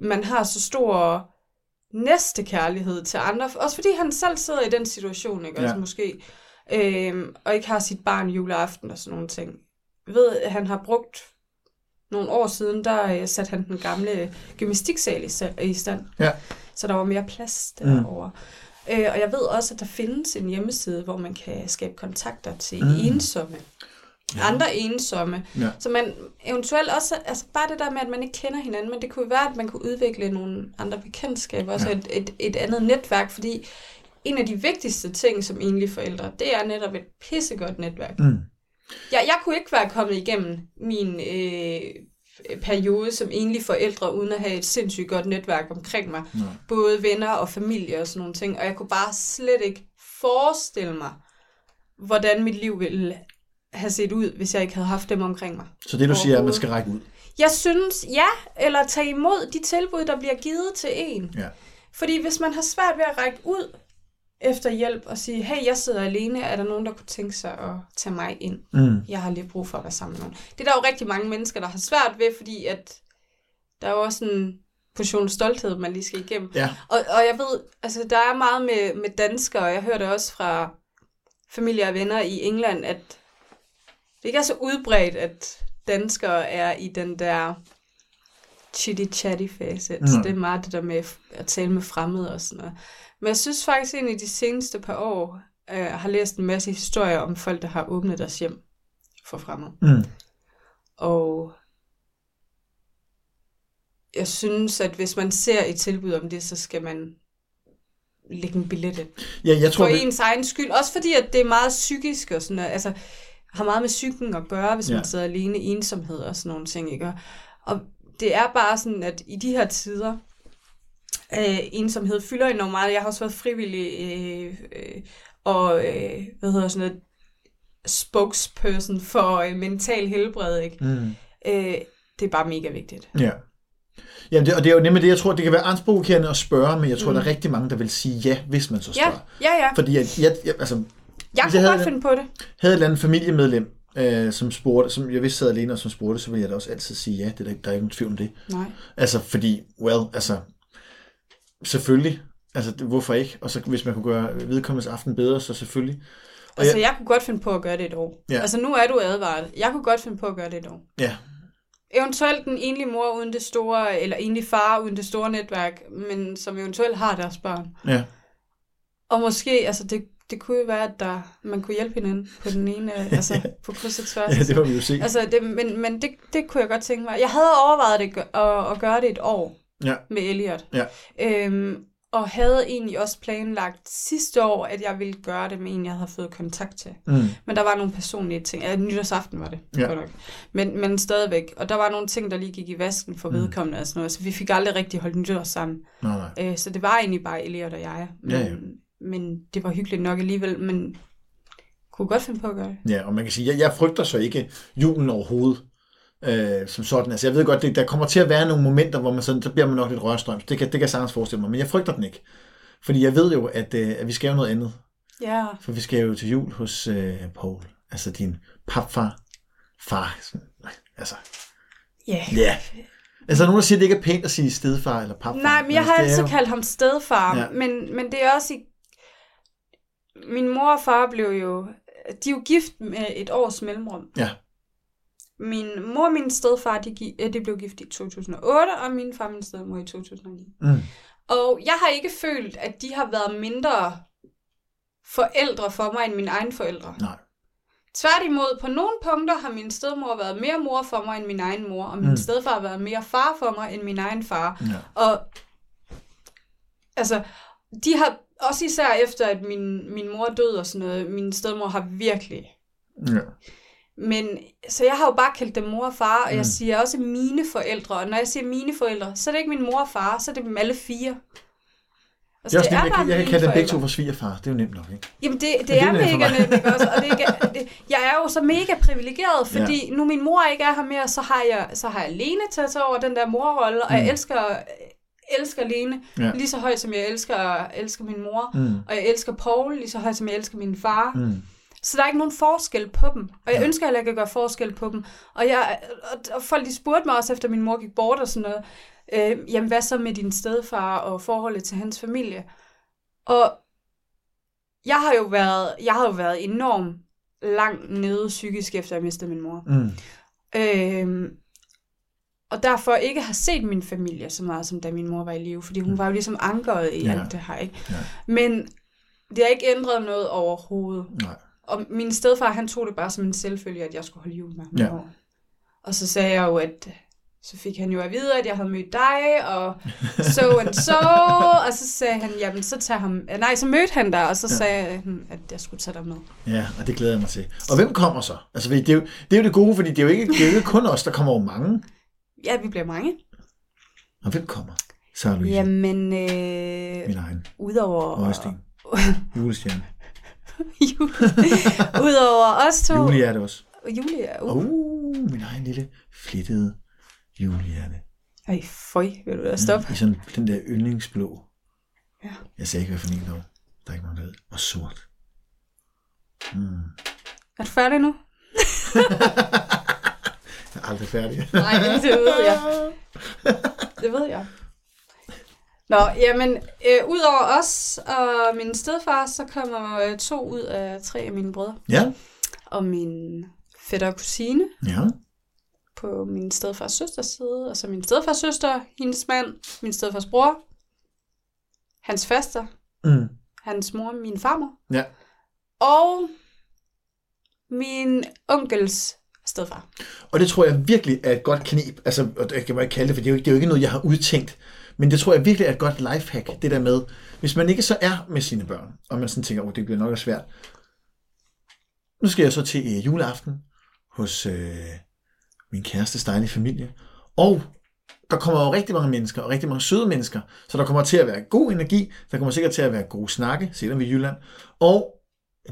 man har så stor næstekærlighed til andre. Også fordi han selv sidder i den situation, ikke? Ja. Altså måske. Øhm, og ikke har sit barn juleaften og sådan nogle ting. Jeg ved, at han har brugt nogle år siden, der øh, satte han den gamle gymnastiksal i, i stand. Ja. Så der var mere plads Mm. derovre. Mm. Øh, og jeg ved også, at der findes en hjemmeside, hvor man kan skabe kontakter til Mm. mm. ensomme. Ja. Andre ensomme. Ja. Så man eventuelt også, altså bare det der med, at man ikke kender hinanden, men det kunne være, at man kunne udvikle nogle andre bekendtskaber, også Ja. et, et, et andet netværk, fordi en af de vigtigste ting som enlige forældre, det er netop et pissegodt netværk. Mm. Jeg, jeg kunne ikke være kommet igennem min øh, periode som enlig forældre, uden at have et sindssygt godt netværk omkring mig. Nej. Både venner og familie og sådan nogle ting. Og jeg kunne bare slet ikke forestille mig, hvordan mit liv ville have set ud, hvis jeg ikke havde haft dem omkring mig. Så det du siger er, at man skal række ud. Jeg synes, ja, eller tage imod de tilbud, der bliver givet til en. Ja. Fordi hvis man har svært ved at række ud efter hjælp og sige, hey, jeg sidder alene, er der nogen, der kunne tænke sig at tage mig ind? Mm. Jeg har lige brug for at være sammen med nogen. Det er der jo rigtig mange mennesker, der har svært ved, fordi at der er jo også en portion stolthed, man lige skal igennem. Ja. Og, og jeg ved, altså der er meget med, med danskere, og jeg hører det også fra familie og venner i England, at det ikke er så udbredt, at danskere er i den der chitty-chatty fase. Mm. Så det er meget det der med at tale med fremmede og sådan noget. Men jeg synes faktisk, i de seneste par år øh, har læst en masse historier om folk, der har åbnet deres hjem for fremmede. Mm. Og jeg synes, at hvis man ser et tilbud om det, så skal man lægge en billet ind. Ja, jeg tror, For vi- ens egen skyld. Også fordi, at det er meget psykisk og sådan noget. Altså, har meget med psyken at gøre, hvis Ja. man sidder alene, ensomhed og sådan nogle ting, ikke? Og det er bare sådan, at i de her tider, øh, ensomhed fylder enormt meget. Jeg har også været frivillig øh, øh, og, øh, hvad hedder sådan noget, spokesperson for øh, mental helbred, ikke? Mm. Øh, det er bare mega vigtigt. Ja. Jamen, det, og det er jo nemlig det, jeg tror, det kan være angstprovokerende at spørge, men jeg tror, Mm. der er rigtig mange, der vil sige ja, hvis man så Ja, spørger. ja, ja. Fordi jeg, jeg, jeg, altså, Jeg kunne jeg godt finde på det. havde et eller andet familiemedlem, øh, som spurgte, som jeg vidste sad alene og som spurgte, så ville jeg da også altid sige ja, det er der, der er ikke nogen tvivl om det. Nej. Altså, fordi, well, altså, selvfølgelig, altså, hvorfor ikke? Og så hvis man kunne gøre vedkommendes aften bedre, så selvfølgelig. Og Altså, jeg, jeg kunne godt finde på at gøre det et år. Ja. Altså, nu er du advaret. Jeg kunne godt finde på at gøre det et år. ja, eventuelt den enlige mor uden det store, eller enlig far uden det store netværk, men som eventuelt har deres børn. Ja. Og måske, altså det, det kunne jo være, at der, man kunne hjælpe hinanden på den ene, altså på kryds og tværs. ja, det må vi jo se. Altså, det, men, men det, det kunne jeg godt tænke mig. Jeg havde overvejet det, at, at gøre det et år Ja. med Elliot. Ja. Øhm, og havde egentlig også planlagt sidste år, at jeg ville gøre det med en, jeg havde fået kontakt til. Mm. Men der var nogle personlige ting. Ja, nytårsaften var det, Ja. godt nok. Men, men stadigvæk. Og der var nogle ting, der lige gik i vasken for Mm. vedkommende og sådan noget. Så vi fik aldrig rigtig holdt nytår sammen. Nej, nej. Øh, så det var egentlig bare Elliot og jeg. Men, Ja, ja. men det var hyggeligt nok alligevel. Men kunne godt finde på at gøre det. Ja, og man kan sige, jeg, jeg frygter så ikke julen overhovedet. Øh, som sådan. Altså, jeg ved godt, det, der kommer til at være nogle momenter, hvor man sådan, så bliver man nok lidt rørstrøm. Det kan, det kan jeg sagtens forestille mig, men jeg frygter den ikke. Fordi jeg ved jo, at, øh, at vi skal jo noget andet. Ja, For vi skal jo til jul hos øh, Paul. Altså din papfar. Far. sådan, Altså, ja. ja. Altså, der er nogen, der siger, at det ikke er pænt at sige stedfar eller papfar. Nej, men jeg altså, har altid jo- kaldt ham stedfar, ja. men, men det er også i... Min mor og far blev jo... De er jo gift med et års mellemrum. Ja. Min mor og min stedfar, de, øh, de blev gift i 2008, og min far og min stedmor i 2009. Mm. Og jeg har ikke følt, at de har været mindre forældre for mig end mine egne forældre. Nej. Tværtimod, på nogle punkter har min stedmor været mere mor for mig end min egen mor, og min mm. stedfar har været mere far for mig end min egen far. Ja. Og altså, de har også især efter, at min, min mor døde og sådan noget, min stedmor har virkelig... Ja. Men, så jeg har jo bare kaldt dem mor og far, og Mm. jeg siger også mine forældre. Og når jeg siger mine forældre, så er det ikke min mor og far, så er det dem alle fire. Det er også nemt, jeg, kan- jeg kan kalde dem begge to for svigerfar. Det er jo nemt nok, ikke? Jamen, det, det, det er er mega nemt, ikke også? Og det er det, jeg er jo så mega privilegeret, fordi ja. nu min mor ikke er her mere, så har jeg, så har jeg Lene til at tage over den der morrolle, og Mm. jeg elsker, elsker Lene Ja. lige så højt, som jeg elsker, elsker min mor. Mm. Og jeg elsker Paul lige så højt, som jeg elsker min far. Mm. Så der er ikke nogen forskel på dem. Og jeg Ja. ønsker heller ikke at gøre forskel på dem. Og, jeg, og, og folk de spurgte mig også, efter min mor gik bort og sådan noget, øh, jamen hvad så med din stedfar og forholdet til hans familie? Og jeg har jo været, jeg har jo været enormt langt nede psykisk, efter jeg mistede min mor. Mm. Øhm, og derfor ikke har set min familie så meget, som da min mor var i live, fordi hun var jo ligesom ankeret i ja. alt det her, ikke? Ja. Men det har ikke ændret noget overhovedet. Nej. Og min stedfar, han tog det bare som en selvfølge, at jeg skulle holde jul med ham. Ja. Og så sagde jeg jo, at så fik han jo at vide, at jeg havde mødt dig, og so and so, og så sagde han, jamen så tag ham, nej, så mødte han dig, og så Ja. sagde han, at jeg skulle tage dig med. Ja, og det glæder jeg mig til. Og hvem kommer så? Altså, det er jo det, er jo det gode, fordi det er jo ikke, det er jo ikke kun os, der kommer over mange. Ja, vi bliver mange. Og hvem kommer? Sarah Louise, Jamen, øh, min egen. udover... Øjesten. Julestjerne. Udover os to... Julie er det også. Julia. Uh. Uh, min egen lille flittede julehjerte. Ej, føj, vil du da stoppe? I sådan den der yndlingsblå. Ja. Jeg sagde ikke, hvad for en dog. Der er ikke nogen, der ved. Og sort. Mm. Er du færdig nu? Jeg er aldrig færdig. Nej, det ved jeg. Det ved jeg. Nå, jamen, øh, udover os og min stedfar, så kommer øh, to ud af tre af mine brødre. Ja, Og min fætter og kusine ja. på min stedfars søsters side. Og så min stedfars søster, hendes mand, min stedfars bror, hans faster, Mm. hans mor, min farmor. Ja. Og min onkels stedfar. Og det tror jeg virkelig er et godt knep. Altså, og det kan ikke kalde det, for det er, jo ikke, det er jo ikke noget, jeg har udtænkt. Men det tror jeg virkelig er et godt lifehack, det der med, hvis man ikke så er med sine børn, og man sådan tænker, oh, det bliver nok svært. Nu skal jeg så til øh, juleaften hos øh, min kæreste dejlige familie. Og der kommer jo rigtig mange mennesker, og rigtig mange søde mennesker, så der kommer til at være god energi, der kommer sikkert til at være gode snakke, selvom vi er i Jylland, og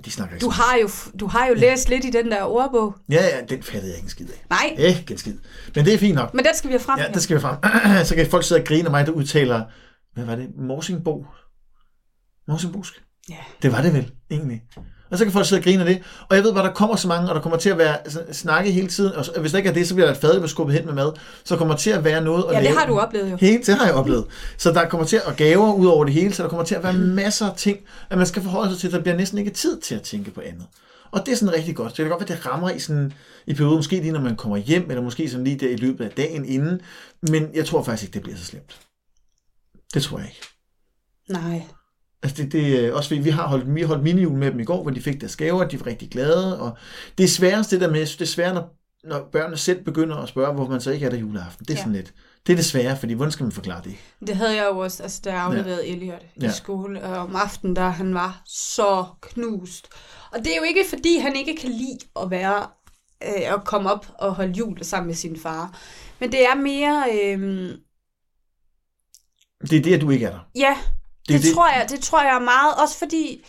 de snakker ikke Du har jo, du har jo læst lidt i den der ordbog. Ja, ja, den fattede jeg ikke en skid af. Nej, Ikke en skid. Men det er fint nok. men den skal vi have frem. Ja, det skal vi frem. så kan folk sidde og grine af mig, der udtaler, hvad var det? Morsingbo? Morsingbosk? Ja. Det var det vel, egentlig. Og så kan folk sidde og grine af det. Og jeg ved bare, der kommer så mange, og der kommer til at være snakke hele tiden. Og hvis der ikke er det, så bliver der et fad, der skubbet hen med mad. Så kommer til at være noget at Ja, det lave. har du oplevet jo. Hele, det har jeg oplevet. Så der kommer til at gaver ud over det hele, så der kommer til at være masser af ting, at man skal forholde sig til. Der bliver næsten ikke tid til at tænke på andet. Og det er sådan rigtig godt. Så det kan godt være, det rammer i sådan i perioden, måske lige når man kommer hjem, eller måske sådan lige der i løbet af dagen inden. Men jeg tror faktisk ikke, det bliver så slemt. Det tror jeg ikke. Nej. Altså det, det er også fordi, vi har holdt, vi har holdt minijul med dem i går, hvor de fik deres gaver, de var rigtig glade, og det er sværest det der med, det er svært, når, når børnene selv begynder at spørge, hvorfor man så ikke er der juleaften. Det er Ja. sådan lidt, det er det svære, fordi hvordan skal man forklare det? Det havde jeg jo også, altså da jeg afleverede ja. Elliot i Ja. skole, og om aftenen, der han var så knust. Og det er jo ikke, fordi han ikke kan lide at være, øh, at komme op og holde jul sammen med sin far. Men det er mere, øh, Det er det, at du ikke er der. ja, Det det, det, tror jeg, det tror jeg meget, også fordi,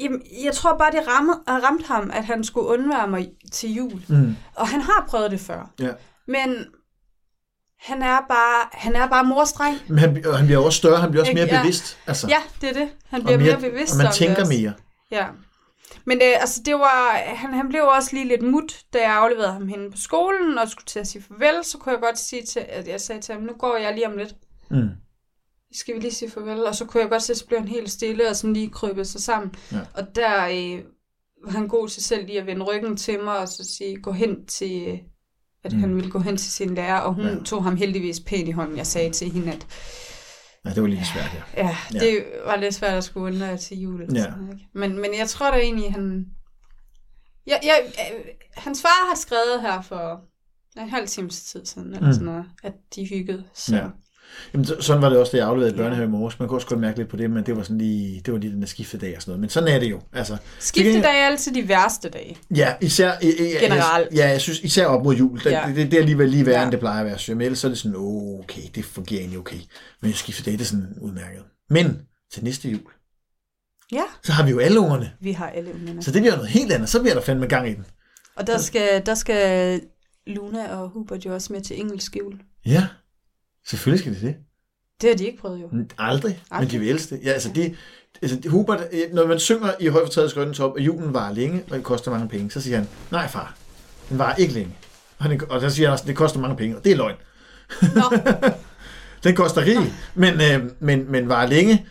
jamen, jeg tror bare, det ramte, ramte ham, at han skulle undvære mig til jul. Mm. Og han har prøvet det før. Ja. Men han er bare, han er bare morstreng. Men han, og han bliver også større, han bliver også mere Ja. bevidst. Altså, Ja, det er det. Han og bliver mere, mere bevidst Og man om tænker det mere. Ja. Men øh, altså, det var, han, han blev også lige lidt mut, da jeg afleverede ham henne på skolen, og skulle til at sige farvel, så kunne jeg godt sige til, at jeg sagde til ham, nu går jeg lige om lidt. Mm. Skal vi lige sige farvel? Og så kunne jeg godt se, at så blev han helt stille, og sådan lige krybet sig sammen. Ja. Og der øh, var han god til selv lige at vende ryggen til mig, og så sige, gå hen til, øh, at Mm. han ville gå hen til sin lærer, og hun Ja. tog ham heldigvis pænt i hånden. Jeg sagde til hende, at Ja, det var lige svært, ja. Ja, Ja. det var lidt svært at skulle undre til jul. Ja. sådan ikke? Men, men jeg tror da egentlig, han... Ja, ja, øh, hans far har skrevet her for en halv times tid siden, eller mm. sådan noget, at de hyggede. Så. Ja. Jamen, så- sådan var det også, da jeg afleverede i børnehave i morges. Man kunne også godt mærke lidt på det, men det var sådan lige, det var lige den der skiftedag og sådan noget. Men sådan er det jo. Altså, Skiftedag er altid de værste dage. ja, især, Generelt. Ja, jeg synes især op mod jul. Det, Ja. det, det, er alligevel lige værre, Ja. end det plejer at være. Så ellers så er det sådan, okay, det fungerer egentlig okay. Men skiftedag, det er sådan udmærket. Men til næste jul, Ja, så har vi jo alle ungerne. vi har alle ungerne. Så det bliver noget helt andet. Så bliver der fandme gang i den. Og der skal, der skal Luna og Hubert jo også med til engelsk jul. Ja, selvfølgelig skal det det. Det har de ikke prøvet jo. Aldrig, Aldrig. men de vil elske det. Ja, altså de, altså de, Hubert, øh, når man synger i Højfortrædets Grønne Top, at julen varer længe, og det koster mange penge, så siger han, nej far, den varer ikke længe. Og, han, og så siger han også, det koster mange penge, og det er løgn. Nå, Den koster rig, men, øh, men, men varer længe,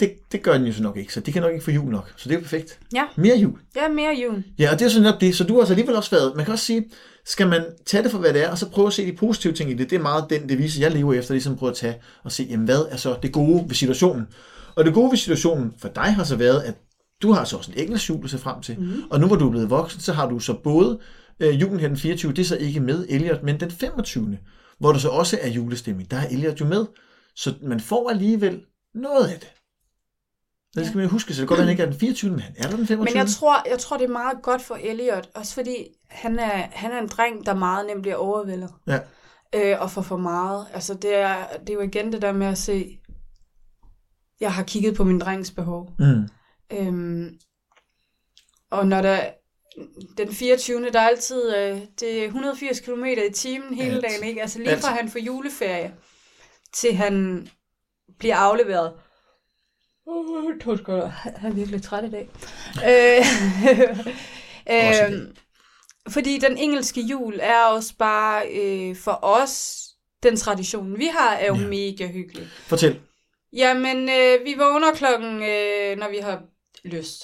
det, det gør den jo så nok ikke, så de kan nok ikke få jul nok. Så det er jo perfekt. Ja. Mere jul. ja, mere jul. Ja, og det er sådan nok det. Så du har altså alligevel også været, man kan også sige, skal man tage det for, hvad det er, og så prøve at se de positive ting i det. Det er meget den devise, jeg lever efter, ligesom prøve at tage og se, jamen, hvad er så det gode ved situationen. Og det gode ved situationen for dig har så været, at du har så også en engelsk jul at se frem til. Mm. Og nu hvor du er blevet voksen, så har du så både øh, julen her den 24, det er så ikke med Elliot, men den 25. Hvor der så også er julestemning. Der er Elliot jo med. Så man får alligevel noget af det. Det skal man jo huske, så det være, at han ikke er den 24, men han er der den 25. Men jeg tror, jeg tror, det er meget godt for Elliot, også fordi han er, han er en dreng, der meget nemt bliver overvældet. Ja. Øh, og får for meget. Altså, det er, det er jo igen det der med at se, jeg har kigget på min drengs behov. Mm. Øhm, og når der, den 24. der er altid, øh, det er 180 km i timen hele Alt. dagen, ikke? Altså lige Alt. fra han får juleferie, til han bliver afleveret. Uh, to sekunder. Han er virkelig træt i dag. øh, øh, fordi den engelske jul er også bare øh, for os, den tradition vi har, er jo Ja. ja. mega hyggelig. Fortæl. Jamen, øh, vi vågner klokken, øh, når vi har lyst.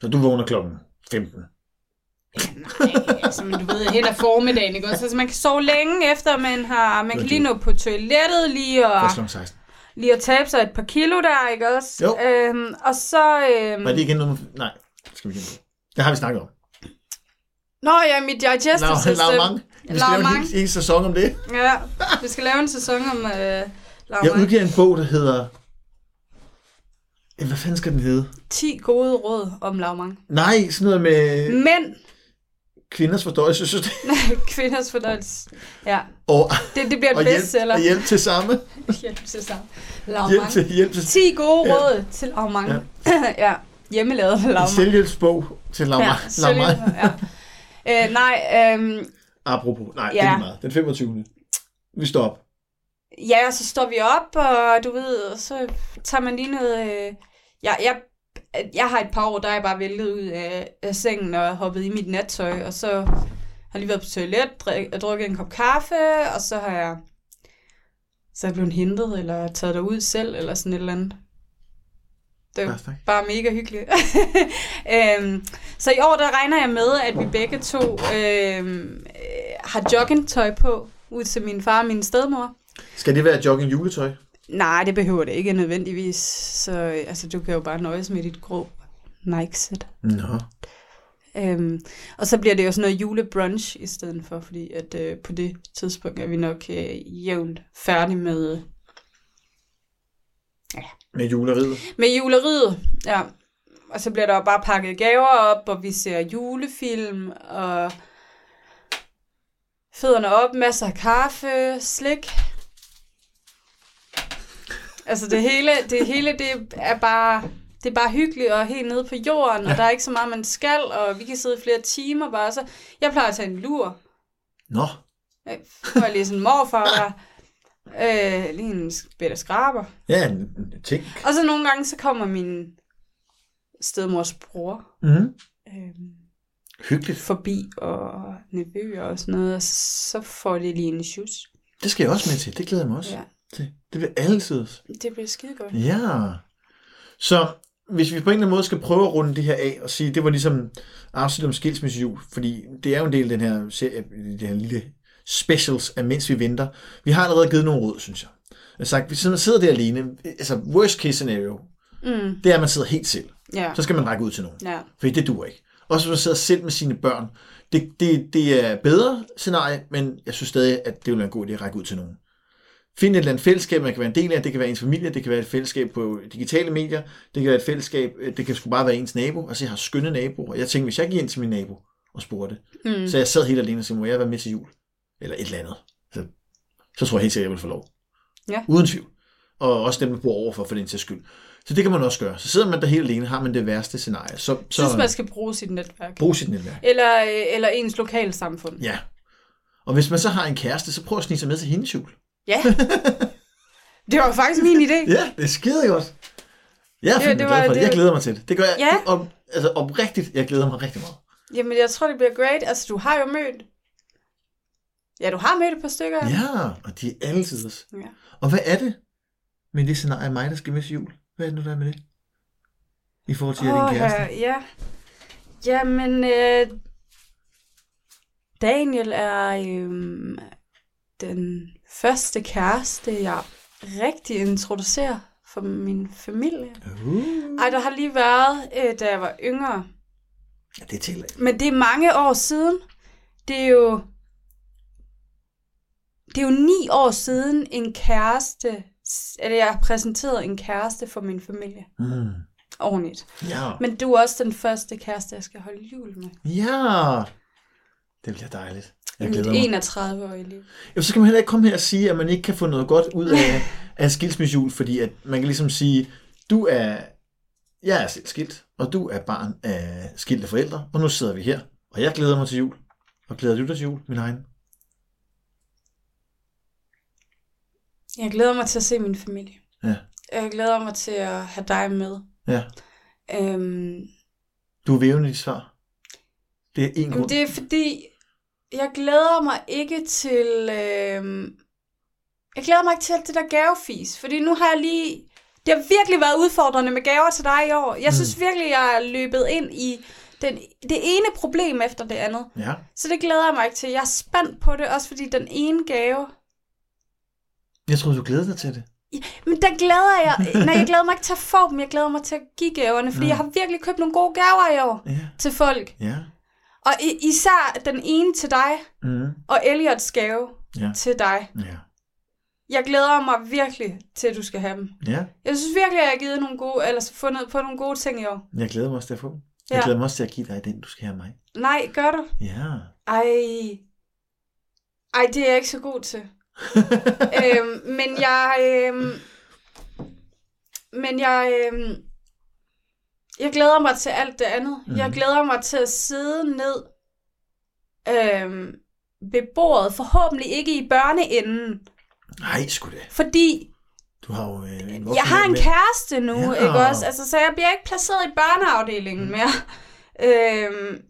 Så du vågner klokken 15. Nej, altså, men du ved, hen ad formiddagen, ikke også? Altså, man kan sove længe efter, man har, man kan lige nå på toilettet, lige at, Først klokken 16. lige at tabe sig et par kilo der, ikke også? Jo. Øhm, og så... Øhm, Var det igen noget. Nej, skal vi på. Det har vi snakket om. Nå ja, mit digestive Lav, system. lav mange. Vi skal lave en hel, hel sæson om det. Ja, vi skal lave en sæson om øh, Jeg lavmang. udgiver en bog, der hedder... Hvad fanden skal den hedde? 10 gode råd om lavmang. Nej, sådan noget med Men, kvinders fordøjelsessystem. kvinders fordøjelse. Ja, Og, det, det bliver et hjælp, bestseller. og hjælp til samme. Hjælp til. Hjælp Lavmang. til, hjælp til 10 gode Ja. råd til lavmang. Ja. ja, hjemmelavet lavmang. selvhjælpsbog til Lavmang. Ja, Lavmang. ja. Øh, nej, øhm, Apropos. Nej, det er Ja. meget. Den 25. Vi står op. ja, så står vi op, og du ved, så tager man lige noget... Øh, jeg, jeg, jeg har et par år, der er jeg bare væltet ud af, af sengen og hoppet i mit nattøj, og så har lige været på toilet, drik, drukket en kop kaffe, og så har jeg så er jeg blevet hentet, eller taget derud selv, eller sådan et eller andet. Det er Bare mega hyggeligt. øhm, så i år, der regner jeg med, at vi begge to øhm, øh, har joggingtøj på ud til min far og min stedmor. Skal det være jogging juletøj? Nej, det behøver det ikke nødvendigvis. Så øh, altså, du kan jo bare nøjes med dit grå Nike-sæt. Nå. Øhm, og så bliver det jo sådan noget julebrunch i stedet for, fordi at øh, på det tidspunkt er vi nok øh, jævnt færdige med, Med juleriet. med juleriet. Ja. Og så bliver der bare pakket gaver op, og vi ser julefilm, og fødderne op, masser af kaffe, slik. Altså det hele, det hele det er bare det er bare hyggeligt og helt nede på jorden, ja. og der er ikke så meget, man skal, og vi kan sidde i flere timer bare. Så jeg plejer at tage en lur. Nå. Jeg får lige sådan en morfar der. Øh, lige en bedre skraber. Ja, en ting. Og så nogle gange, så kommer min stedmors bror Mm. øh, Hyggeligt. forbi, og nevøer og sådan noget, og så får de lige en sjus. Det skal jeg også med til. Det glæder jeg mig også Ja, til. Det bliver altid. det bliver skide godt. Ja. Så hvis vi på en eller anden måde skal prøve at runde det her af og sige, det var ligesom afsnit om skilsmissejul, fordi det er jo en del af den her serie, det her lille specials af Mens vi venter. Vi har allerede givet nogle råd, synes jeg. Jeg har sagt, hvis man sidder der alene, altså worst case scenario, Mm, det er, at man sidder helt selv. ja, Så skal man række ud til nogen. ja, Fordi det duer ikke. Også hvis man sidder selv med sine børn. Det, det, det er bedre scenarie, men jeg synes stadig, at det vil være en god idé at række ud til nogen. Find et eller andet fællesskab, man kan være en del af. Det kan være ens familie, det kan være et fællesskab på digitale medier, det kan være et fællesskab, øh, det kan sgu bare være ens nabo. Altså jeg har skønne naboer. Jeg tænkte, hvis jeg gik ind til min nabo og spurgte, mm, så jeg sad helt alene og sagde, må jeg være med til jul? Eller et eller andet. Så, så tror jeg helt sikkert, jeg vil få lov. Ja. Uden tvivl. Og også dem, der bor overfor, for den til skyld. Så det kan man også gøre. Så sidder man der helt alene, har man det værste scenarie. Så, så Jeg synes, man skal bruge sit netværk. brug sit netværk. Eller, øh, eller ens lokalsamfund. Ja. Og hvis man så har en kæreste, så prøv at snige sig med til hendes jul. Ja. Det var faktisk min idé. Ja, det er skide godt. Jeg er Det- det glad var- for det. Jeg glæder mig til det. Det gør jeg. Ja. Om, altså oprigtigt, jeg glæder mig rigtig meget. Jamen, jeg tror, det bliver great. Altså, du har jo mødt... Ja, du har mødt et par stykker. Ja, og de er altid også. ja. Og hvad er det med det scenarie af mig, der skal med til jul? Hvad er det nu, der er med det? I forhold til, at Åh, din kæreste? ja. ja. Jamen, øh, Daniel er øh, den første kæreste, jeg rigtig introducerer for min familie. Uh. Ej, der har lige været, øh, da jeg var yngre. Ja, det tæller ikke. Men det er mange år siden. Det er jo... Det er jo ni år siden en kæreste, eller jeg har præsenteret en kæreste for min familie. Mm. Ordentligt. Ja. Men du er også den første kæreste, jeg skal holde jul med. Ja. Det bliver dejligt. Jeg glæder mig. 31 år i liv. Ja, så skal man heller ikke komme her og sige, at man ikke kan få noget godt ud af, af en skilsmissejul, fordi at man kan ligesom sige, du er, jeg er selv skilt, og du er barn af skilte forældre, og nu sidder vi her, og jeg glæder mig til jul. Og glæder du dig til jul, min egen? Jeg glæder mig til at se min familie. Ja. Jeg glæder mig til at have dig med. Ja. Øhm, Du er vævende i svar. Det er en grund. det er fordi, jeg glæder mig ikke til... Øh, jeg glæder mig ikke til alt det der gavefis, fordi nu har jeg lige... Det har virkelig været udfordrende med gaver til dig i år. Jeg synes virkelig, jeg er løbet ind i den, det ene problem efter det andet. Ja. Så det glæder jeg mig ikke til. Jeg er spændt på det, også fordi den ene gave... Jeg troede, du glæder dig til det. Men der glæder jeg... Nej, jeg glæder mig ikke til at få dem. Jeg glæder mig til at give gaverne, fordi Nå. jeg har virkelig købt nogle gode gaver i år Ja. til folk. Ja. Og i- især den ene til dig, Mm. og Elliots gave Ja. til dig. Ja. Jeg glæder mig virkelig til, at du skal have dem. Ja. Jeg synes virkelig, at jeg har givet nogle gode, eller fundet på nogle gode ting i år. Jeg glæder mig også til at få den. Jeg Ja. glæder mig også til at give dig den, du skal have mig. Nej, gør du? Ja. Ej. Ej, det er jeg ikke så god til. øhm, men jeg... Øhm, men jeg... Øhm, jeg glæder mig til alt det andet. Mm. Jeg Mhm. glæder mig til at sidde ned øhm, ved bordet. Forhåbentlig ikke i børneenden. Nej, sgu da. Fordi Du har jo øh, en jeg har en med. kæreste nu, Ja. ikke også? Altså, så jeg bliver ikke placeret i børneafdelingen Mm. mere. Øhm,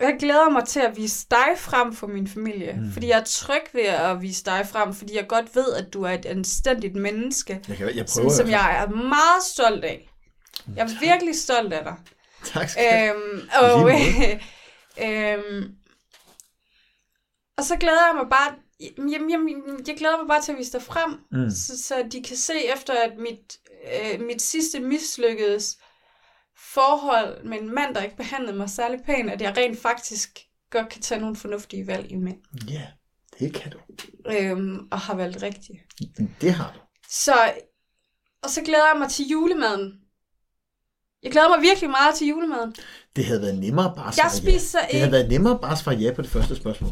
jeg glæder mig til at vise dig frem for min familie. Mm. Fordi jeg er tryg ved at vise dig frem, fordi jeg godt ved, at du er et anstændigt menneske, Jeg, kan, jeg som, prøver. som jeg er meget stolt af. Jeg er virkelig stolt af dig. Tak skal du have. Øhm, og, øhm, og så glæder jeg mig bare, jamen, jamen, jeg glæder mig bare til at vise dig frem, Mm. så, så de kan se efter, at mit, øh, mit sidste mislykkedes forhold med en mand, der ikke behandlede mig særlig pænt, at jeg rent faktisk godt kan tage nogle fornuftige valg i mænd. Ja, det kan du. Øhm, og har valgt rigtigt. Det har du. Så, og så glæder jeg mig til julemaden. Jeg glæder mig virkelig meget til julemaden. Det havde været nemmere bare at Jeg svare ja. spiser Det havde ikke, været nemmere bare at svare ja på det første spørgsmål.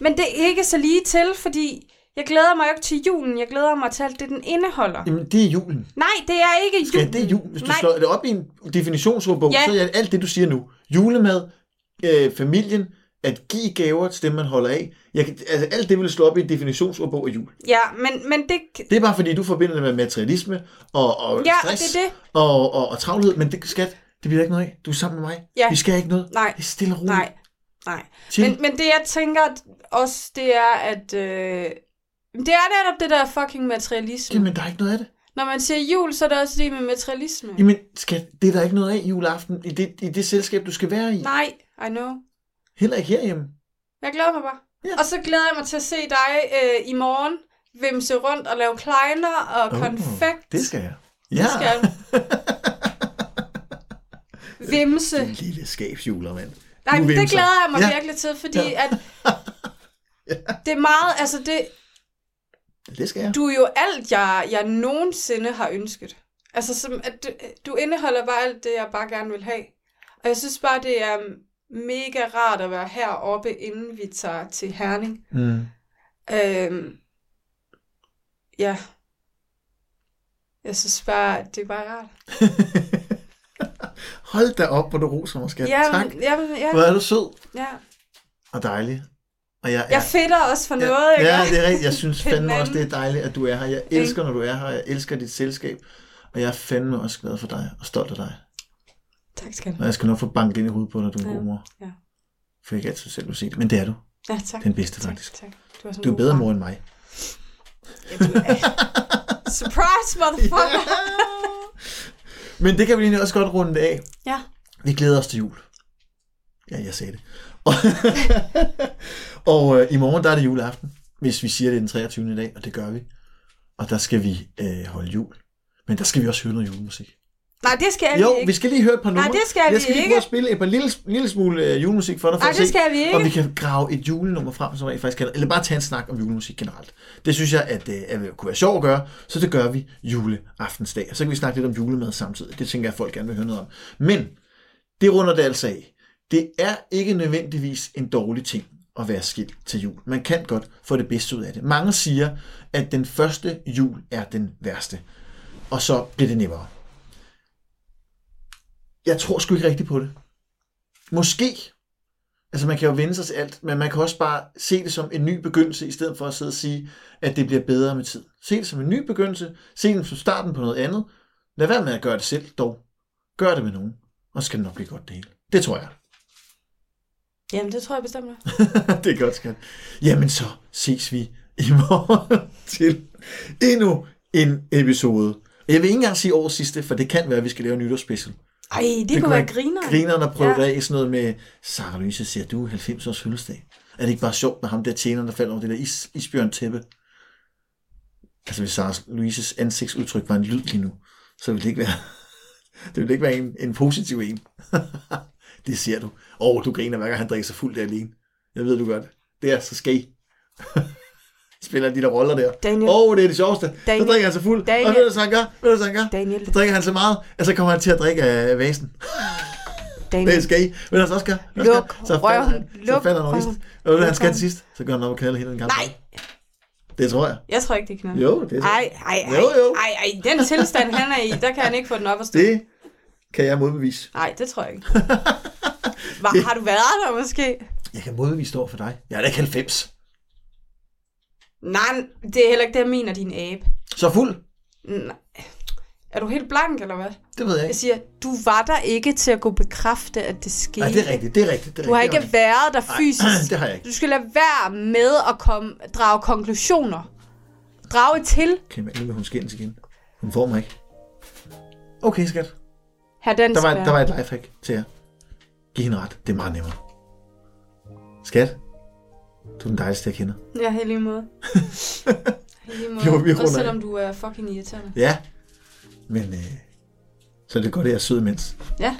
men det er ikke så lige til, fordi jeg glæder mig jo ikke til julen. Jeg glæder mig til alt det, den indeholder. Jamen, det er julen. Nej, det er ikke Skal julen. det er jul? Hvis du Nej, slår det op i en definitionsordbog, Ja. så er alt det, du siger nu. Julemad, øh, familien, at give gaver til dem, man holder af. Jeg, kan- altså, alt det vil slå op i en definitionsordbog af jul. Ja, men, men det... Det er bare fordi, du forbinder det med materialisme og, og Ja, og stress det er det. Og, og, og travlhed. Men det, skat, det bliver ikke noget af. Du er sammen med mig. Ja. Vi skal ikke noget. Nej, Det er stille og roligt. nej, nej. Chill. Men, men det, jeg tænker også, det er, at... Øh, det er netop det der fucking materialisme. Jamen, der er ikke noget af det. Når man siger jul, så er det også det med materialisme. Jamen, skat, det er der ikke noget af juleaften i det, i det selskab, du skal være i. Nej, I know. Heller ikke herhjemme. Jeg glæder mig bare. Ja. Og så glæder jeg mig til at se dig øh, i morgen vimse rundt og lave kleiner og Åh, konfekt. Det skal jeg. Det Ja. skal du. Vimse. En lille skabsjuler, mand. Nej, men det glæder jeg mig Ja. ja. virkelig til, fordi ja. at det er meget, altså det, Det skal jeg. du er jo alt, jeg, jeg nogensinde har ønsket. Altså, som, at du, du indeholder bare alt det, jeg bare gerne vil have. Og jeg synes bare, det er mega rart at være heroppe, inden vi tager til Herning. Mm. Øhm, ja. Jeg synes bare, at det er bare rart. Hold da op, hvor du roser mig, skat. Ja, tak. men- ja, Hvor er du sød ja. og dejlig. Og jeg, Jeg fedter også for noget, ikke? Ja, det er rigtigt. Jeg synes fandme også, det er dejligt, at du er her. Jeg elsker, når du er her. Jeg elsker dit selskab. Og jeg er fandme også glad for dig og stolt af dig. Tak skal du Og jeg skal nok få banket ind i hovedet på dig, du er en Ja, god mor. ja. For jeg kan altid selv vil sige det. Men det er du. Ja, tak. Den bedste, tak, faktisk. Tak. Du er, Du er bedre far. mor end mig. Ja, du er. Surprise, motherfucker! Men det kan vi egentlig også godt runde af. Ja. Vi glæder os til jul. Ja, jeg sagde det. Og, og øh, i morgen der er det juleaften, hvis vi siger det er den 23. i dag, og det gør vi. Og der skal vi øh, holde jul. Men der skal vi også høre noget julemusik. Nej, det skal Jo, vi ikke. vi skal lige høre et par numre. Nej, det skal jeg vi skal lige ikke. prøve at spille et par lille, lille smule øh, julemusik for dig, for Nej, at det se, skal vi ikke. om vi kan grave et julenummer frem, som rent faktisk kan, eller bare tage en snak om julemusik generelt. Det synes jeg, at, øh, at kunne være sjovt at gøre, så det gør vi juleaftensdag. Og så kan vi snakke lidt om julemad samtidig. Det tænker jeg, at folk gerne vil høre noget om. Men det runder det altså af. Det er ikke nødvendigvis en dårlig ting at være skilt til jul. Man kan godt få det bedste ud af det. Mange siger, at den første jul er den værste. Og så bliver det nemmere. Jeg tror sgu ikke rigtigt på det. Måske. Altså man kan jo vende sig til alt, men man kan også bare se det som en ny begyndelse, i stedet for at sidde og sige, at det bliver bedre med tid. Se det som en ny begyndelse. Se det som starten på noget andet. Lad være med at gøre det selv, dog. Gør det med nogen, og så skal det nok blive godt det hele. Det tror jeg. Jamen, det tror jeg bestemt. det er godt, skat. Jamen så ses vi i morgen til endnu en episode. Jeg vil ikke engang sige årets sidste, for det kan være, at vi skal lave en nytårsspecial. Ej, det, det kunne være griner. Grineren at prøve Ja. af sådan noget med, Sarah Louise siger, du er 90 års fødselsdag. Er det ikke bare sjovt med ham der tjeneren, der falder over det der is, isbjørn tæppe? Altså hvis Sarah Louises ansigtsudtryk var en lyd lige nu, så ville det ikke være, det ville ikke være en, en positiv en. det ser du. Åh, oh, du griner hver gang han drikker sig fuld der alene. Jeg ved, du gør det. Det er så skæg. Spiller de der roller der. Daniel. Åh, oh, det er det sjoveste. Daniel. Så drikker han sig fuld. Daniel. Og ved du, hvad han gør? Ved du, hvad han gør? Daniel. Så drikker han så meget, at så kommer han til at drikke af vasen. Daniel. Det skal I. Hvad han så skal? Hvad Luk? Så falder røven. han, så Luk falder han over isen. Og ved du, han Luk skal til sidst? Så går han op og kalder hele den gamle. Nej, Det tror jeg. jeg tror ikke, det kan Jo, det er så. Ej, ej, ej, Jo, jo. ej, ej, den tilstand, han er i, der kan han ikke få den op at stå. Det kan jeg modbevise. Nej, det tror jeg ikke. Hva, har du været der måske? Jeg kan modbevise over for dig. Jeg er da ikke 90. Nej, det er heller ikke det, jeg mener, din abe. Så fuld. Nej. Er du helt blank, eller hvad? Det ved jeg Jeg ikke. siger, du var der ikke til at kunne bekræfte, at det skete. Nej, det er rigtigt, det er rigtigt. Det er Du har rigtigt, ikke været der fysisk. det har jeg ikke. Du skal lade være med at komme, drage konklusioner. Drage til. Okay, men nu vil hun skændes igen. Hun får mig ikke. Okay, skat. Her den Der var, der var et lifehack til jer. Giv hende ret. Det er meget nemmere. Skat. Du er den dejligste, jeg kender. Ja, i lige måde. I lige måde. Også selvom du er fucking irriterende. Ja. Men øh, så er det godt, at jeg er sød imens. Ja.